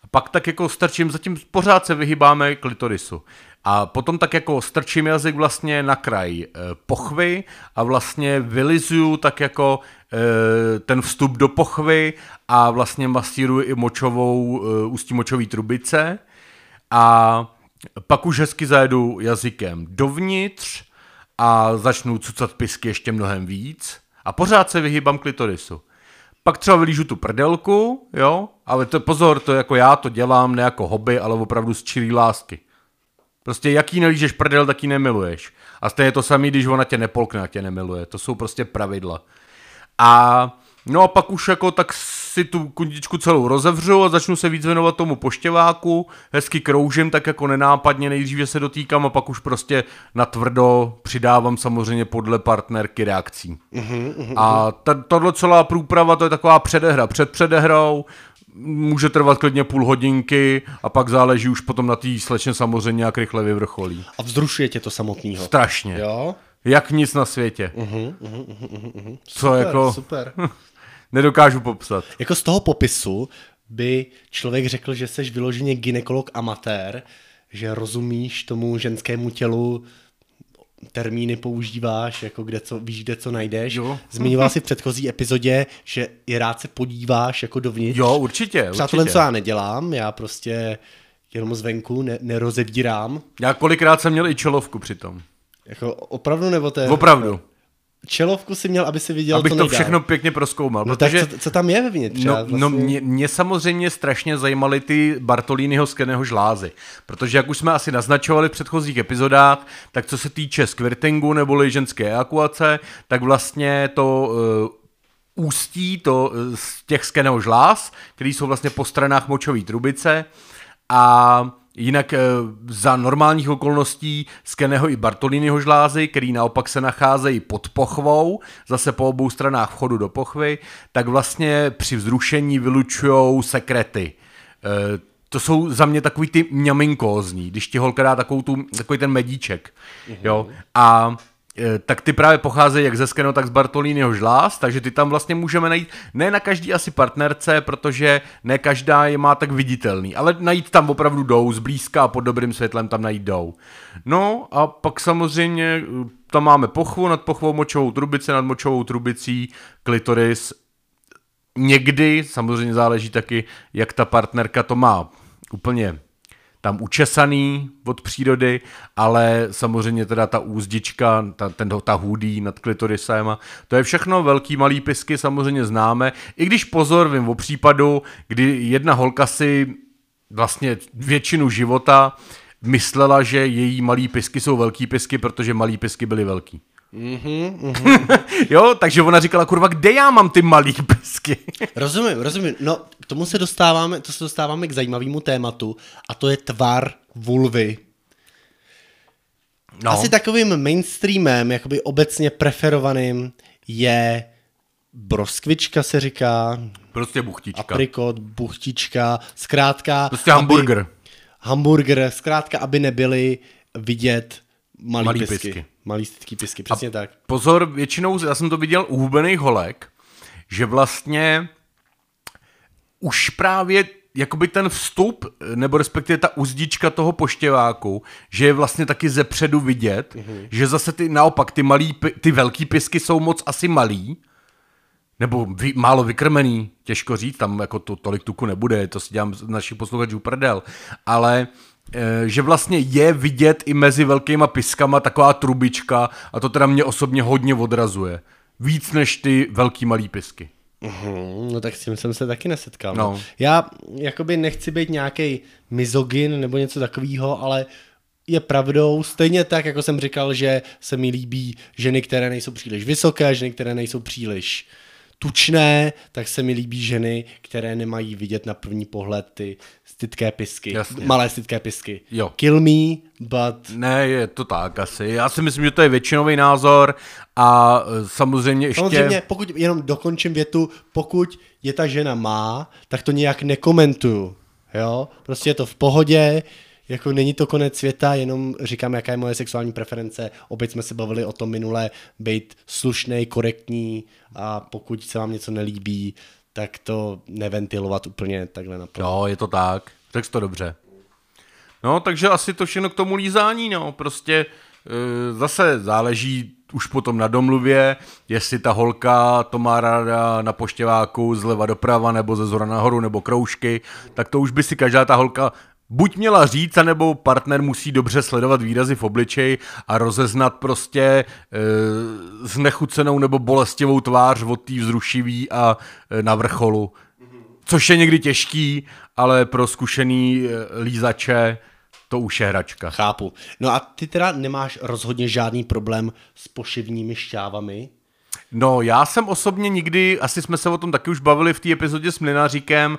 a pak tak jako strčím, zatím pořád se vyhýbáme klitorisu. A potom tak jako strčím jazyk vlastně na kraj e, pochvy a vlastně vylizuju tak jako e, ten vstup do pochvy a vlastně masíruji i močovou, e, ústí močový trubice a pak už hezky zajedu jazykem dovnitř a začnu cucat pisky ještě mnohem víc a pořád se vyhýbám klitorisu. Pak třeba vylížu tu prdelku, jo, ale to pozor, to jako já to dělám ne jako hobby, ale opravdu z čirý lásky. Prostě jaký nelížeš prdel, tak ji nemiluješ. A stejně to samé, když ona tě nepolkne a tě nemiluje. To jsou prostě pravidla. A no a pak už jako tak si tu kundičku celou rozevřu a začnu se víc věnovat tomu poštěváku, hezky kroužím tak jako nenápadně, nejdříve se dotýkám a pak už prostě na tvrdo přidávám samozřejmě podle partnerky reakcí. A ta, tato celá průprava, to je taková předehra před předehrou, může trvat klidně půl hodinky a pak záleží už potom na té slečně samozřejmě, jak rychle vyvrcholí.
A vzrušuje tě to samotného.
Strašně.
Jo?
Jak nic na světě. Co
Super,
jako
Super.
nedokážu popsat.
Jako z toho popisu by člověk řekl, že jsi vyloženě ginekolog amatér, že rozumíš tomu ženskému tělu, termíny používáš, jako kde co, víš, kde co najdeš.
Jo.
Zmiňoval jsi v předchozí epizodě, že i rád se podíváš jako dovnitř.
Jo, určitě,
Třeba tohle,
určitě.
co já nedělám, já prostě jenom zvenku ne, nerozevírám.
Já kolikrát jsem měl i čelovku přitom.
Jako opravdu nebo to je...
Opravdu.
Čelovku si měl, aby si viděl
Abych
to
to
nejdál.
všechno pěkně proskoumal.
No
protože...
tak co, co tam je vevnitř?
No,
vlastně...
no mě, mě samozřejmě strašně zajímaly ty Bartolínyho skeného žlázy, protože jak už jsme asi naznačovali v předchozích epizodách, tak co se týče squirtingu neboli ženské ejakuace, tak vlastně to uh, ústí to uh, z těch skeného žláz, který jsou vlastně po stranách močové trubice a Jinak eh, za normálních okolností skeného i Bartolínyho žlázy, který naopak se nacházejí pod pochvou, zase po obou stranách vchodu do pochvy, tak vlastně při vzrušení vylučují sekrety. Eh, To jsou za mě takový ty mňaminkózní, když ti holka dá takovou tu, takový ten medíček. Jo? A Eh, tak ty právě pocházejí jak ze Skeno, tak z Bartolínyho žláz, takže ty tam vlastně můžeme najít, ne na každý asi partnerce, protože ne každá je má tak viditelný, ale najít tam opravdu jdou, zblízka a pod dobrým světlem tam najít jdou. No a pak samozřejmě eh, tam máme pochvu, nad pochvou močovou trubici, nad močovou trubicí, klitoris, někdy, samozřejmě záleží taky, jak ta partnerka to má úplně tam učesaný od přírody, ale samozřejmě teda ta úzdička, ta, ten, ta hůdí nad klitorisem, to je všechno velký malý pisky, samozřejmě známe, i když pozor, vím o případu, kdy jedna holka si vlastně většinu života myslela, že její malý pisky jsou velký pisky, protože malý pisky byly velký. Mm-hmm, mm-hmm. jo, takže ona říkala, kurva, kde já mám ty malý pesky?
rozumím, rozumím. No, k tomu se dostáváme, to se dostáváme k zajímavému tématu a to je tvar vulvy. No. Asi takovým mainstreamem, jakoby obecně preferovaným je broskvička se říká.
Prostě buchtička.
Aprikot, buchtička, zkrátka.
Prostě hamburger. Aby,
hamburger, zkrátka, aby nebyly vidět malý, malý pisky. pisky. Malý stycký pisky, přesně a tak.
Pozor, většinou, já jsem to viděl u hubených holek, že vlastně už právě jakoby ten vstup, nebo respektive ta uzdička toho poštěváku, že je vlastně taky ze předu vidět, mm-hmm. že zase ty naopak ty malý, ty velký pisky jsou moc asi malý, nebo vy, málo vykrmený, těžko říct, tam jako to, tolik tuku nebude, to si dělám z našich posluchačů prdel, ale e, že vlastně je vidět i mezi velkýma piskama taková trubička a to teda mě osobně hodně odrazuje. Víc než ty velký malý pisky.
Uhum, no tak s tím jsem se taky nesetkal. No. Já jakoby nechci být nějaký mizogin nebo něco takového, ale je pravdou, stejně tak, jako jsem říkal, že se mi líbí ženy, které nejsou příliš vysoké, ženy, které nejsou příliš tučné, tak se mi líbí ženy, které nemají vidět na první pohled ty stytké pisky, Jasně. malé stytké pisky.
Jo.
Kill me, but...
Ne, je to tak asi. Já si myslím, že to je většinový názor a e, samozřejmě ještě...
Samozřejmě, pokud jenom dokončím větu, pokud je ta žena má, tak to nějak nekomentuju. Jo? Prostě je to v pohodě, jako není to konec světa, jenom říkám, jaká je moje sexuální preference. Opět jsme se bavili o tom minule, být slušný, korektní a pokud se vám něco nelíbí, tak to neventilovat úplně takhle na
Jo, je to tak. Řekl to dobře. No, takže asi to všechno k tomu lízání, no. Prostě e, zase záleží už potom na domluvě, jestli ta holka to má ráda na poštěváku zleva doprava, nebo ze zhora nahoru, nebo kroužky, tak to už by si každá ta holka buď měla říct, anebo partner musí dobře sledovat výrazy v obličeji a rozeznat prostě e, znechucenou nebo bolestivou tvář od té vzrušivý a e, na vrcholu. Což je někdy těžký, ale pro zkušený e, lízače to už je hračka.
Chápu. No a ty teda nemáš rozhodně žádný problém s pošivními šťávami?
No, já jsem osobně nikdy, asi jsme se o tom taky už bavili v té epizodě s Mlináříkem,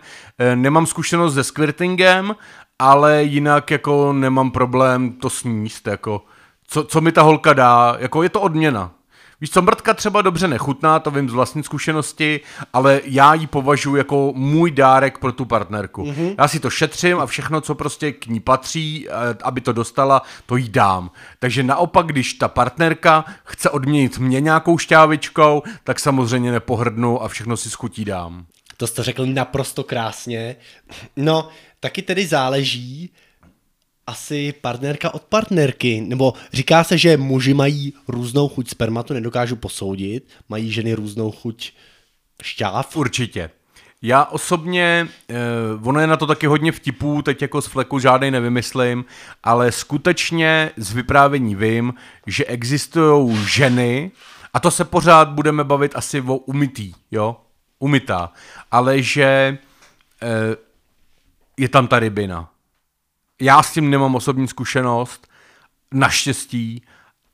nemám zkušenost se squirtingem, ale jinak jako nemám problém to sníst, jako co, co mi ta holka dá, jako je to odměna. Víš co, mrtka třeba dobře nechutná, to vím z vlastní zkušenosti, ale já ji považuji jako můj dárek pro tu partnerku. Mm-hmm. Já si to šetřím a všechno, co prostě k ní patří, eh, aby to dostala, to jí dám. Takže naopak, když ta partnerka chce odměnit mě nějakou šťávičkou, tak samozřejmě nepohrdnu a všechno si schutí dám.
To jste řekl naprosto krásně. No, taky tedy záleží asi partnerka od partnerky, nebo říká se, že muži mají různou chuť spermatu, nedokážu posoudit, mají ženy různou chuť šťáv.
Určitě. Já osobně, eh, ono je na to taky hodně vtipů, teď jako z fleku žádnej nevymyslím, ale skutečně z vyprávění vím, že existují ženy, a to se pořád budeme bavit asi o umytý, jo, umytá, ale že eh, je tam ta rybina. Já s tím nemám osobní zkušenost, naštěstí,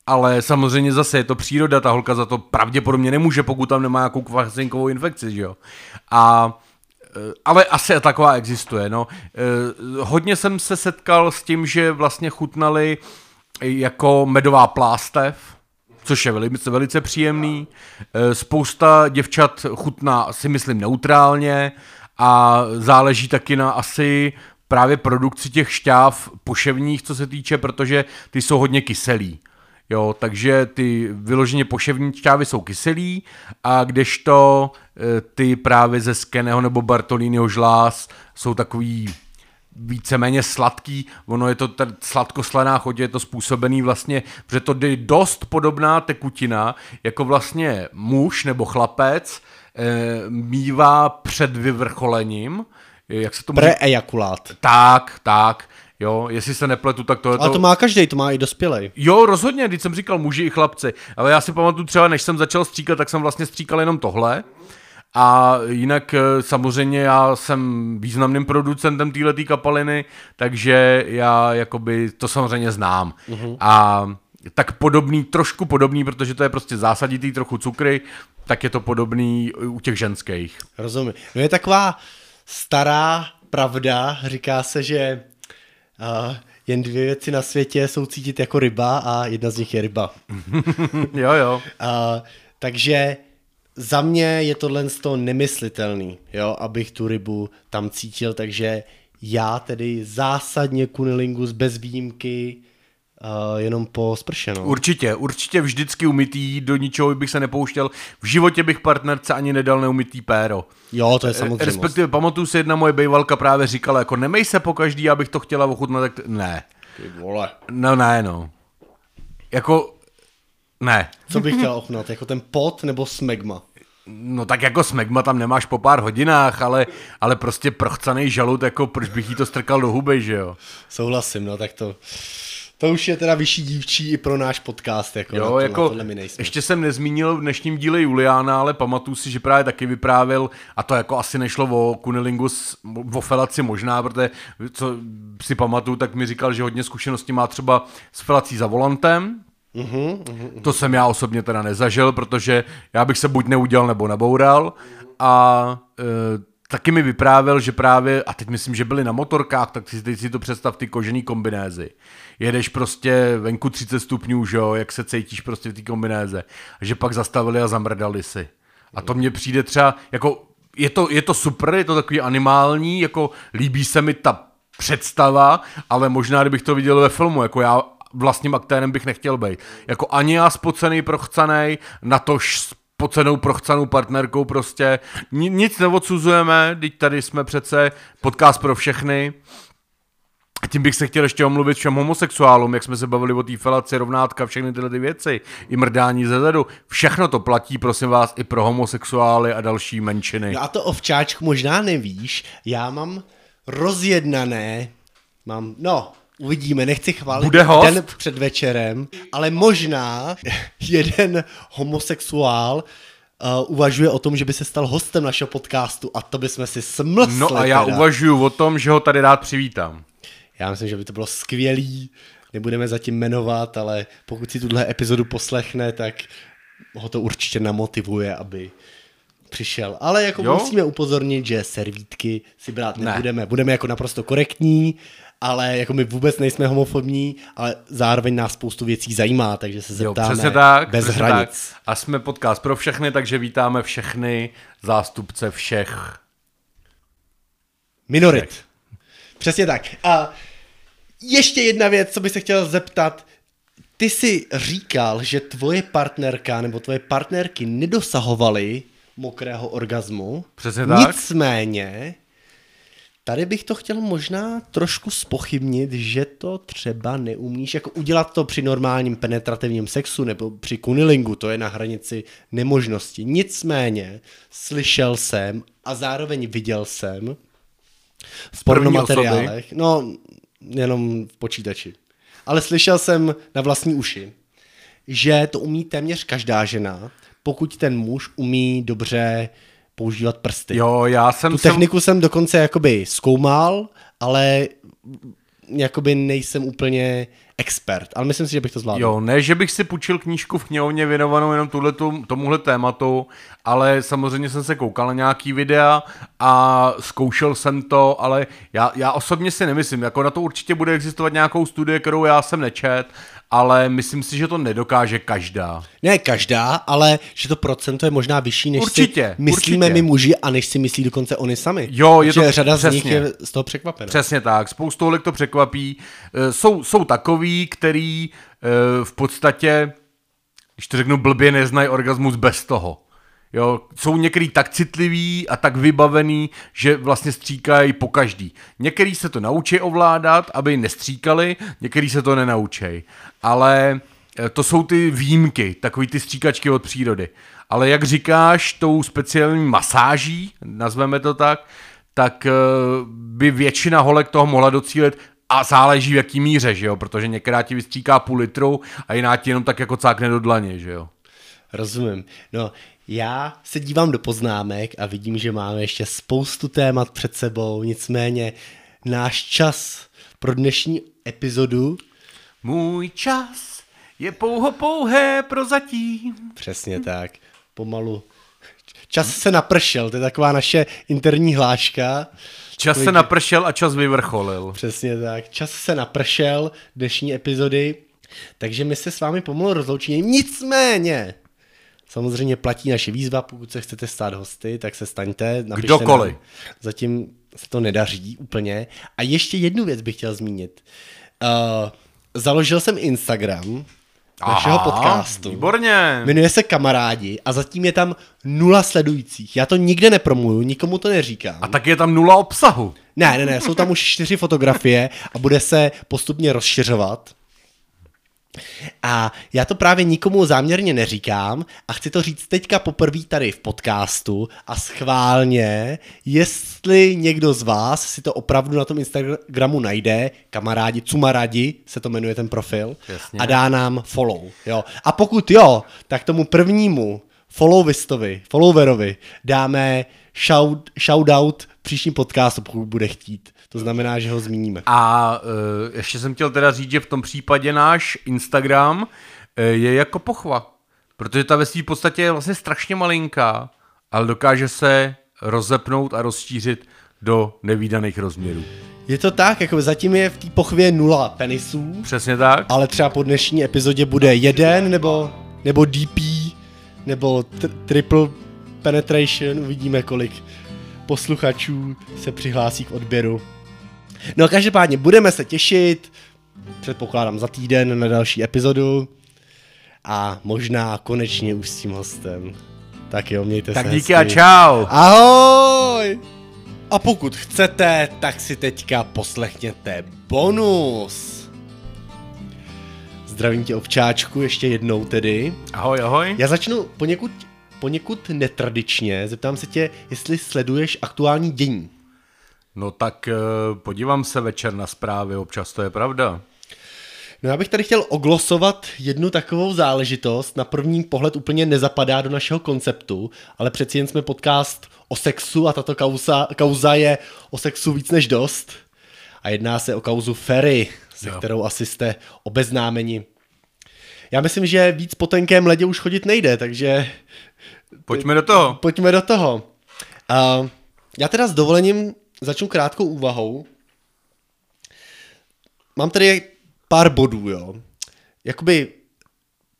ale samozřejmě zase je to příroda, ta holka za to pravděpodobně nemůže, pokud tam nemá nějakou kvasinkovou infekci, že jo. A eh, ale asi taková existuje, no. Eh, hodně jsem se setkal s tím, že vlastně chutnali jako medová plástev, což je velice, velice příjemný. Eh, spousta děvčat chutná si myslím neutrálně, a záleží taky na asi právě produkci těch šťáv poševních, co se týče, protože ty jsou hodně kyselý. Jo, takže ty vyloženě poševní čávy jsou kyselý a kdežto e, ty právě ze Skeného nebo Bartolínyho žláz jsou takový víceméně sladký, ono je to sladkoslaná chodě, je to způsobený vlastně, že to je dost podobná tekutina, jako vlastně muž nebo chlapec e, mývá před vyvrcholením, jak se to
Preejakulát.
Tak, tak. Jo, jestli se nepletu, tak to je to...
Ale to má každý, to má i dospělej.
Jo, rozhodně, když jsem říkal muži i chlapci. Ale já si pamatuju třeba, než jsem začal stříkat, tak jsem vlastně stříkal jenom tohle. A jinak eh, samozřejmě já jsem významným producentem této kapaliny, takže já jakoby to samozřejmě znám. Uh-huh. A tak podobný, trošku podobný, protože to je prostě zásaditý trochu cukry, tak je to podobný u těch ženských.
Rozumím. No je taková stará pravda, říká se, že uh, jen dvě věci na světě jsou cítit jako ryba a jedna z nich je ryba.
jo, jo.
Uh, takže za mě je tohle z toho nemyslitelný, jo, abych tu rybu tam cítil, takže já tedy zásadně kunilingus bez výjimky uh, jenom po sprše, no.
Určitě, určitě vždycky umytý, do ničeho bych se nepouštěl. V životě bych partnerce ani nedal neumytý péro.
Jo, to je samozřejmě.
Respektive pamatuju si, jedna moje bejvalka právě říkala, jako nemej se po každý, abych to chtěla ochutnat, tak ne.
Ty vole.
No ne, no. Jako, ne.
Co bych chtěl ochutnat, jako ten pot nebo smegma?
No tak jako smegma tam nemáš po pár hodinách, ale, ale prostě prochcaný žalud, jako proč bych jí to strkal do huby, že jo?
Souhlasím, no tak to... To už je teda vyšší dívčí i pro náš podcast. Jako
jo,
to,
jako ještě jsem nezmínil v dnešním díle Juliána, ale pamatuju si, že právě taky vyprávěl, a to jako asi nešlo o kunilingus, o felaci možná, protože co si pamatuju, tak mi říkal, že hodně zkušeností má třeba s felací za volantem, Uhum, uhum. To jsem já osobně teda nezažil, protože já bych se buď neudělal nebo naboural a e, taky mi vyprávěl, že právě, a teď myslím, že byli na motorkách, tak si, teď si to představ ty kožený kombinézy. Jedeš prostě venku 30 stupňů, že jo, jak se cítíš prostě v té kombinéze. A že pak zastavili a zamrdali si. A to mně přijde třeba, jako je to, je to super, je to takový animální, jako líbí se mi ta představa, ale možná, kdybych to viděl ve filmu, jako já vlastním aktérem bych nechtěl být. Jako ani já spocený, prochcanej, natož spocenou, prochcanou partnerkou prostě. Nic neodsuzujeme, teď tady jsme přece podcast pro všechny. Tím bych se chtěl ještě omluvit všem homosexuálům, jak jsme se bavili o té felaci, rovnátka, všechny tyhle ty věci, i mrdání ze zadu. Všechno to platí, prosím vás, i pro homosexuály a další menšiny.
No a to ovčáčku možná nevíš, já mám rozjednané, mám, no, Uvidíme, nechci chválit
Bude host?
den před večerem, ale možná jeden homosexuál uh, uvažuje o tom, že by se stal hostem našeho podcastu a to bychom si smlsli.
No a já
teda.
uvažuji o tom, že ho tady rád přivítám.
Já myslím, že by to bylo skvělý, nebudeme zatím jmenovat, ale pokud si tuhle epizodu poslechne, tak ho to určitě namotivuje, aby přišel. Ale jako jo? musíme upozornit, že servítky si brát nebudeme. Ne. Budeme jako naprosto korektní ale jako my vůbec nejsme homofobní, ale zároveň nás spoustu věcí zajímá, takže se zeptáme jo, tak, bez hranic.
Tak. A jsme podcast pro všechny, takže vítáme všechny zástupce všech
minorit. Všech. Přesně tak. A ještě jedna věc, co bych se chtěl zeptat. Ty jsi říkal, že tvoje partnerka nebo tvoje partnerky nedosahovaly mokrého orgazmu.
Přesně tak.
Nicméně Tady bych to chtěl možná trošku spochybnit, že to třeba neumíš, jako udělat to při normálním penetrativním sexu nebo při kunilingu, to je na hranici nemožnosti. Nicméně slyšel jsem a zároveň viděl jsem v pornomateriálech, no jenom v počítači, ale slyšel jsem na vlastní uši, že to umí téměř každá žena, pokud ten muž umí dobře používat prsty.
Jo, já jsem...
Tu techniku jsem, jsem dokonce jakoby zkoumal, ale jakoby nejsem úplně expert, ale myslím si, že bych to zvládl.
Jo, ne, že bych si půjčil knížku v knihovně věnovanou jenom tuhletu, tomuhle tématu, ale samozřejmě jsem se koukal na nějaký videa a zkoušel jsem to, ale já, já osobně si nemyslím, jako na to určitě bude existovat nějakou studie, kterou já jsem nečet ale myslím si, že to nedokáže každá.
Ne každá, ale že to procento je možná vyšší, než
Určitě,
si myslíme
určitě.
my muži a než si myslí dokonce oni sami.
Jo, je
Protože
to
řada z nich
přesně.
je z toho překvapena.
Přesně tak, spoustu holek to překvapí. Eh, Jsou, jsou takový, který eh, v podstatě, když to řeknu blbě, neznají orgasmus bez toho. Jo, jsou některý tak citliví a tak vybavený, že vlastně stříkají po každý. Některý se to naučí ovládat, aby nestříkali, některý se to nenaučí. Ale eh, to jsou ty výjimky, takový ty stříkačky od přírody. Ale jak říkáš, tou speciální masáží, nazveme to tak, tak eh, by většina holek toho mohla docílit a záleží v jaký míře, že jo, protože některá ti vystříká půl litru a jiná ti jenom tak jako cákne do dlaně, že jo.
Rozumím. No, já se dívám do poznámek a vidím, že máme ještě spoustu témat před sebou, nicméně náš čas pro dnešní epizodu,
Můj čas je pouho pouhé prozatím.
přesně tak, pomalu, čas se napršel, to je taková naše interní hláška,
Čas se napršel a čas vyvrcholil.
Přesně tak. Čas se napršel dnešní epizody, takže my se s vámi pomalu rozloučíme. Nicméně, samozřejmě platí naše výzva, pokud se chcete stát hosty, tak se staňte.
Kdokoliv.
nám. Zatím se to nedaří úplně. A ještě jednu věc bych chtěl zmínit. Uh, založil jsem Instagram našeho
Aha,
podcastu.
Výborně.
Jmenuje se Kamarádi a zatím je tam nula sledujících. Já to nikde nepromuju, nikomu to neříkám.
A tak je tam nula obsahu.
Ne, ne, ne, jsou tam už čtyři fotografie a bude se postupně rozšiřovat. A já to právě nikomu záměrně neříkám a chci to říct teďka poprvé tady v podcastu a schválně, jestli někdo z vás si to opravdu na tom Instagramu najde, kamarádi, cumarádi se to jmenuje ten profil,
Jasně.
a dá nám follow. Jo. A pokud jo, tak tomu prvnímu followistovi, followerovi dáme shout, shoutout příštím podcastu, pokud bude chtít. To znamená, že ho zmíníme.
A uh, ještě jsem chtěl teda říct, že v tom případě náš Instagram uh, je jako pochva. Protože ta ve svý podstatě je vlastně strašně malinká, ale dokáže se rozepnout a rozšířit do nevýdaných rozměrů.
Je to tak, jako zatím je v té pochvě nula penisů,
Přesně tak?
ale třeba po dnešní epizodě bude jeden, nebo, nebo DP, nebo tr- triple penetration, uvidíme kolik posluchačů se přihlásí k odběru. No každopádně budeme se těšit, předpokládám za týden na další epizodu a možná konečně už s tím hostem. Tak jo, mějte
Tak
se
díky
hezky.
a čau.
Ahoj! A pokud chcete, tak si teďka poslechněte bonus. Zdravím tě, ovčáčku, ještě jednou tedy.
Ahoj, ahoj.
Já začnu poněkud, poněkud netradičně. Zeptám se tě, jestli sleduješ aktuální dění.
No tak uh, podívám se večer na zprávy, občas to je pravda.
No já bych tady chtěl oglosovat jednu takovou záležitost. Na první pohled úplně nezapadá do našeho konceptu, ale přeci jen jsme podcast o sexu a tato kauza, kauza je o sexu víc než dost. A jedná se o kauzu Ferry, se
Jo.
kterou asi jste obeznámeni. Já myslím, že víc po tenkém ledě už chodit nejde, takže
Pojďme do toho.
pojďme do toho. Uh, já teda s dovolením začnu krátkou úvahou. Mám tady pár bodů, jo. Jakoby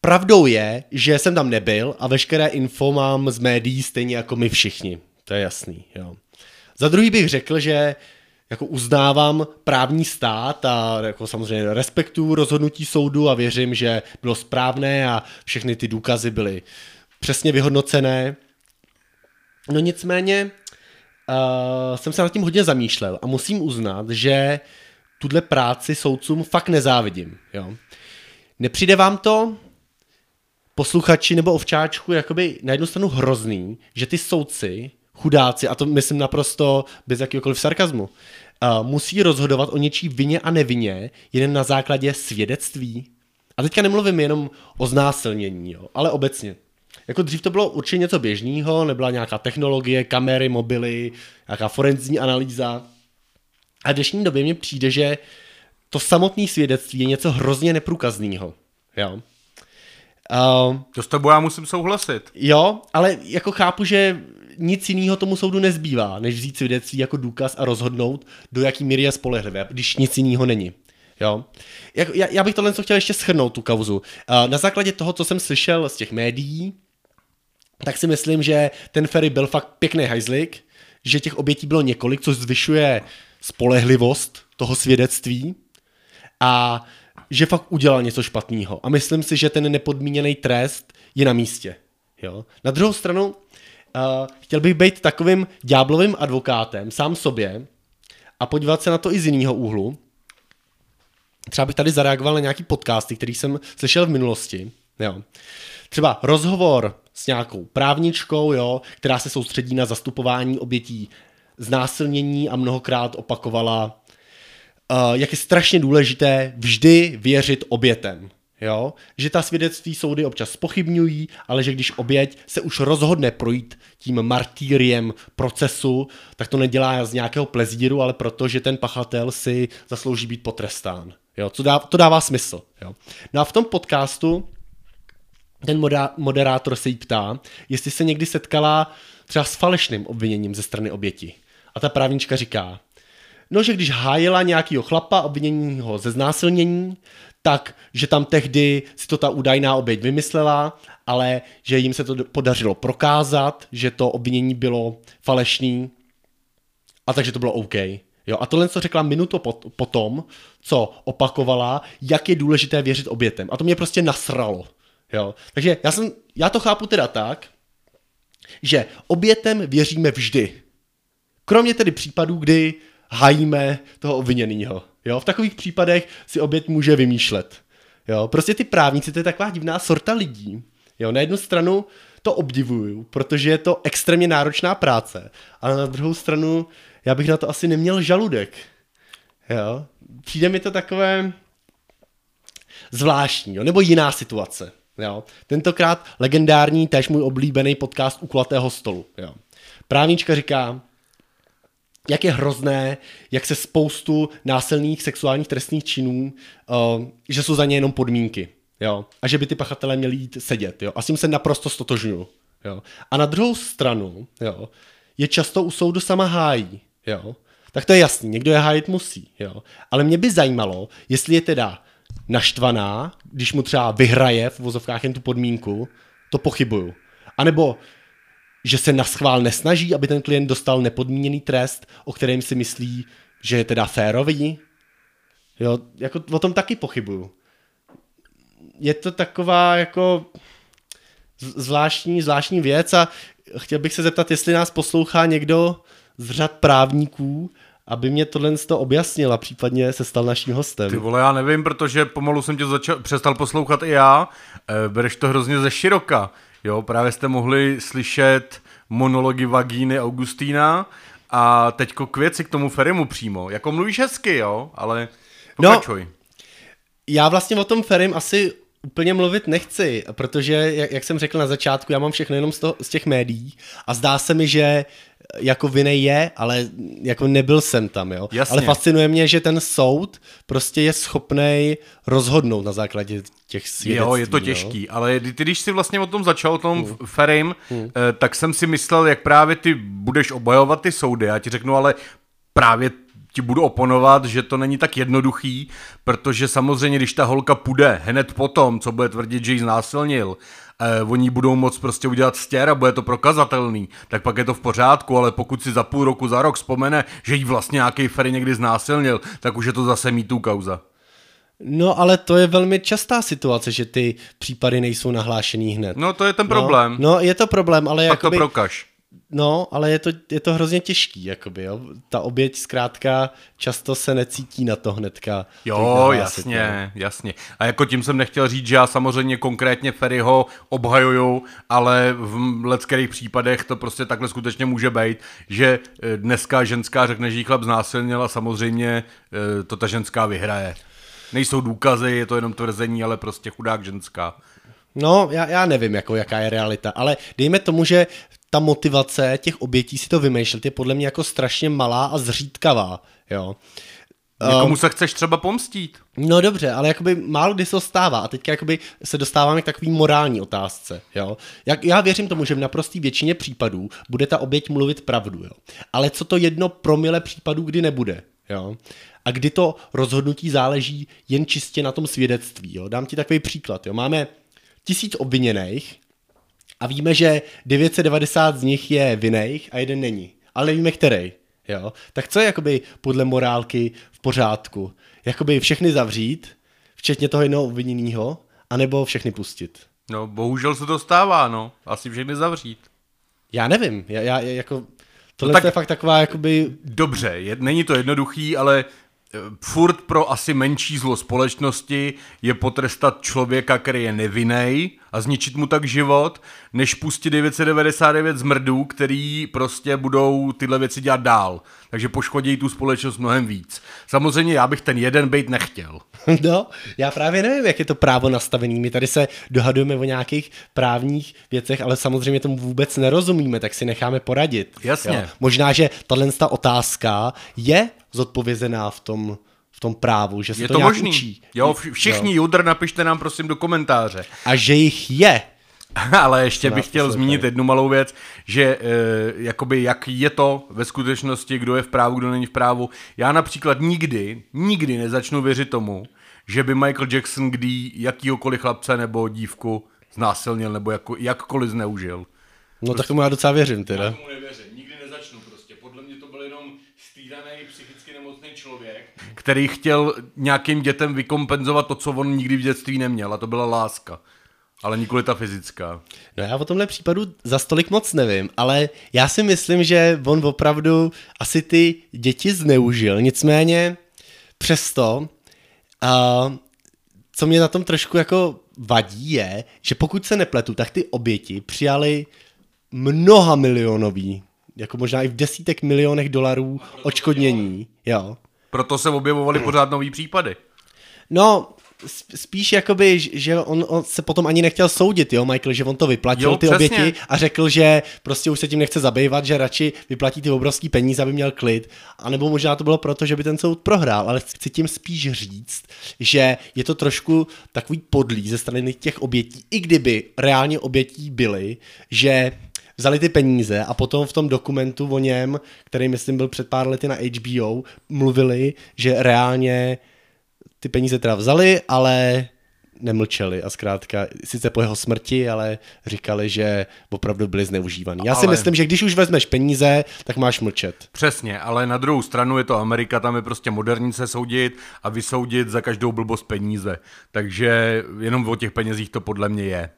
pravdou je, že jsem tam nebyl a veškeré info mám z médií stejně jako my všichni. To je jasný, jo. Za druhý bych řekl, že jako uznávám právní stát a jako samozřejmě respektuju rozhodnutí soudu a věřím, že bylo správné a všechny ty důkazy byly přesně vyhodnocené. No nicméně uh, jsem se nad tím hodně zamýšlel a musím uznat, že tuhle práci soudcům fakt nezávidím. Jo. Nepřijde vám to, posluchači nebo ovčáčku, jakoby na jednu stranu hrozný, že ty soudci, chudáci, a to myslím naprosto bez jakýkoliv sarkazmu, uh, musí rozhodovat o něčí vině a nevině jen na základě svědectví. A teďka nemluvím jenom o znásilnění, jo, ale obecně. Jako dřív to bylo určitě něco běžného, nebyla nějaká technologie, kamery, mobily, nějaká forenzní analýza. A v dnešní době mně přijde, že to samotné svědectví je něco hrozně neprůkazného. Jo. Uh,
To s tebou já musím souhlasit.
jo, ale jako chápu, že nic jiného tomu soudu nezbývá, než vzít svědectví jako důkaz a rozhodnout, do jaký míry je spolehlivé, když nic jiného není. Jo? Jak, já, já bych tohle chtěl ještě schrnout, tu kauzu. Uh, na základě toho, co jsem slyšel z těch médií, tak si myslím, že ten Ferry byl fakt pěkný hajzlik, že těch obětí bylo několik, což zvyšuje spolehlivost toho svědectví a že fakt udělal něco špatného. A myslím si, že ten nepodmíněný trest je na místě. Jo? Na druhou stranu, uh, chtěl bych být takovým ďáblovým advokátem sám sobě a podívat se na to i z jiného úhlu. Třeba bych tady zareagoval na nějaký podcasty, který jsem slyšel v minulosti. Jo. Třeba rozhovor s nějakou právničkou, jo, která se soustředí na zastupování obětí znásilnění a mnohokrát opakovala, uh, jak je strašně důležité vždy věřit obětem. Jo? Že ta svědectví soudy občas spochybňují, ale že když oběť se už rozhodne projít tím martýriem procesu, tak to nedělá z nějakého plezíru, ale proto, že ten pachatel si zaslouží být potrestán. Jo? Co dá, to dává smysl. Jo? No a v tom podcastu ten moderátor se jí ptá, jestli se někdy setkala třeba s falešným obviněním ze strany oběti. A ta právnička říká, no, že když hájila nějakýho chlapa, obvinění ho ze znásilnění, tak, že tam tehdy si to ta údajná oběť vymyslela, ale že jim se to podařilo prokázat, že to obvinění bylo falešný a takže to bylo OK. Jo, a tohle, co řekla minutu po, po tom, co opakovala, jak je důležité věřit obětem. A to mě prostě nasralo. Jo. Takže já, jsem, já to chápu teda tak, že obětem věříme vždy. Kromě tedy případů, kdy hajíme toho obviněného. Jo? V takových případech si oběť může vymýšlet. Jo? Prostě ty právníci, to je taková divná sorta lidí. Jo? Na jednu stranu to obdivuju, protože je to extrémně náročná práce, ale na druhou stranu já bych na to asi neměl žaludek. Jo? Přijde mi to takové zvláštní, jo? nebo jiná situace. Jo? Tentokrát legendární, tež můj oblíbený podcast u kulatého stolu. Jo? Právnička říká, jak je hrozné, jak se spoustu násilných sexuálních trestných činů, uh, že jsou za ně jenom podmínky. Jo? A že by ty pachatelé měli jít sedět. Jo? A s tím se naprosto stotožňuju. Jo? A na druhou stranu jo, je často u soudu sama hájí. Jo? Tak to je jasný, někdo je hájit musí. Jo? Ale mě by zajímalo, jestli je teda naštvaná, když mu třeba vyhraje v vozovkách jen tu podmínku, to pochybuju. A nebo že se na schvál nesnaží, aby ten klient dostal nepodmíněný trest, o kterém si myslí, že je teda férový. Jo, jako o tom taky pochybuju. Je to taková jako zvláštní, zvláštní věc a chtěl bych se zeptat, jestli nás poslouchá někdo z řad právníků, aby mě tohle to objasnil a případně se stal naším hostem.
Ty vole, já nevím, protože pomalu jsem tě začal, přestal poslouchat i já. E, bereš to hrozně ze široka. Jo, právě jste mohli slyšet monology Vagíny Augustína a teďko k věci k tomu Ferimu přímo. Jako mluvíš hezky, jo, ale pokračuj. No,
já vlastně o tom Ferim asi úplně mluvit nechci, protože, jak, jak jsem řekl na začátku, já mám všechno jenom z, toho, z těch médií a zdá se mi, že jako vinej je, ale jako nebyl jsem tam, jo. Jasně. Ale fascinuje mě, že ten soud prostě je schopný rozhodnout na základě těch svědectví.
Jo, je to těžký, jo? ale ty, když jsi vlastně o tom začal, o tom hmm. Ferim, hmm. Eh, tak jsem si myslel, jak právě ty budeš obhajovat ty soudy. Já ti řeknu, ale právě ti budu oponovat, že to není tak jednoduchý, protože samozřejmě, když ta holka půjde hned potom, co bude tvrdit, že ji znásilnil, eh, oni budou moc prostě udělat stěr a bude to prokazatelný, tak pak je to v pořádku, ale pokud si za půl roku, za rok vzpomene, že jí vlastně nějaký Ferry někdy znásilnil, tak už je to zase mítů kauza.
No, ale to je velmi častá situace, že ty případy nejsou nahlášený hned.
No, to je ten problém.
No, no je to problém, ale
Pak jakoby, to prokaž.
No, ale je to, je to hrozně těžký, jakoby, jo. Ta oběť zkrátka často se necítí na to hnedka.
Jo, jasně, no. jasně. A jako tím jsem nechtěl říct, že já samozřejmě konkrétně Ferryho obhajuju, ale v leckých případech to prostě takhle skutečně může být, že eh, dneska ženská řekne, že jí chlap znásilnil a samozřejmě eh, to ta ženská vyhraje. Nejsou důkazy, je to jenom tvrzení, ale prostě chudák ženská.
No, já, já nevím, jako, jaká je realita, ale dejme tomu, že ta motivace těch obětí si to vymýšlet je podle mě jako strašně malá a zřídkavá, jo.
Někomu um, se chceš třeba pomstít.
No dobře, ale jakoby málo kdy se to stává a teď jakoby se dostáváme k takový morální otázce, jo. Jak, já věřím tomu, že v naprostý většině případů bude ta oběť mluvit pravdu, jo. Ale co to jedno promile případů, kdy nebude, jo. a kdy to rozhodnutí záleží jen čistě na tom svědectví. Jo? Dám ti takový příklad. Jo? Máme tisíc obviněných a víme, že 990 z nich je vinných a jeden není. Ale nevíme, který. Jo? Tak co je jakoby podle morálky v pořádku? Jakoby všechny zavřít, včetně toho jednoho obviněného, anebo všechny pustit?
No, bohužel se to stává, no. Asi všechny zavřít.
Já nevím, já, já jako... Tohle no tak, je fakt taková jakoby...
Dobře, je, není to jednoduchý, ale furt pro asi menší zlo společnosti je potrestat člověka, který je nevinný a zničit mu tak život, než pustit 999 zmrdů, který prostě budou tyhle věci dělat dál. Takže poškodí tu společnost mnohem víc. Samozřejmě já bych ten jeden být nechtěl.
No, já právě nevím, jak je to právo nastavený. My tady se dohadujeme o nějakých právních věcech, ale samozřejmě tomu vůbec nerozumíme, tak si necháme poradit.
Jasně. Jo?
Možná, že tahle otázka je zodpovězená v tom v tom právu, že se
je
to,
to
nějak
možný.
učí.
Jo, všichni jo. judr napište nám prosím do komentáře.
A že jich je.
Ale ještě bych chtěl zmínit jednu malou věc, že e, jakoby jak je to ve skutečnosti, kdo je v právu, kdo není v právu. Já například nikdy, nikdy nezačnu věřit tomu, že by Michael Jackson kdy jakýhokoliv chlapce nebo dívku znásilnil nebo jako, jakkoliv zneužil. No
prostě, tak tomu já docela věřím teda.
Já tomu nevěřím, prostě. Podle mě to byl jenom stýdaný psychicky nemocný člověk, který chtěl nějakým dětem vykompenzovat to, co on nikdy v dětství neměl a to byla láska. Ale nikoli ta fyzická.
No já o tomhle případu za stolik moc nevím, ale já si myslím, že on opravdu asi ty děti zneužil. Nicméně přesto, uh, co mě na tom trošku jako vadí je, že pokud se nepletu, tak ty oběti přijali mnoha milionový, jako možná i v desítek milionech dolarů očkodnění. Jo.
Proto se objevovaly pořád nový případy.
No, spíš jakoby, že on, on se potom ani nechtěl soudit, jo, Michael, že on to vyplatil, jo, ty přesně. oběti a řekl, že prostě už se tím nechce zabývat, že radši vyplatí ty obrovský peníze, aby měl klid. A nebo možná to bylo proto, že by ten soud prohrál, ale chci tím spíš říct, že je to trošku takový podlý ze strany těch obětí, i kdyby reálně obětí byly, že vzali ty peníze a potom v tom dokumentu o něm, který myslím byl před pár lety na HBO, mluvili, že reálně ty peníze teda vzali, ale nemlčeli a zkrátka, sice po jeho smrti, ale říkali, že opravdu byli zneužívaný. Já si ale... myslím, že když už vezmeš peníze, tak máš mlčet.
Přesně, ale na druhou stranu je to Amerika, tam je prostě moderní se soudit a vysoudit za každou blbost peníze. Takže jenom o těch penězích to podle mě je.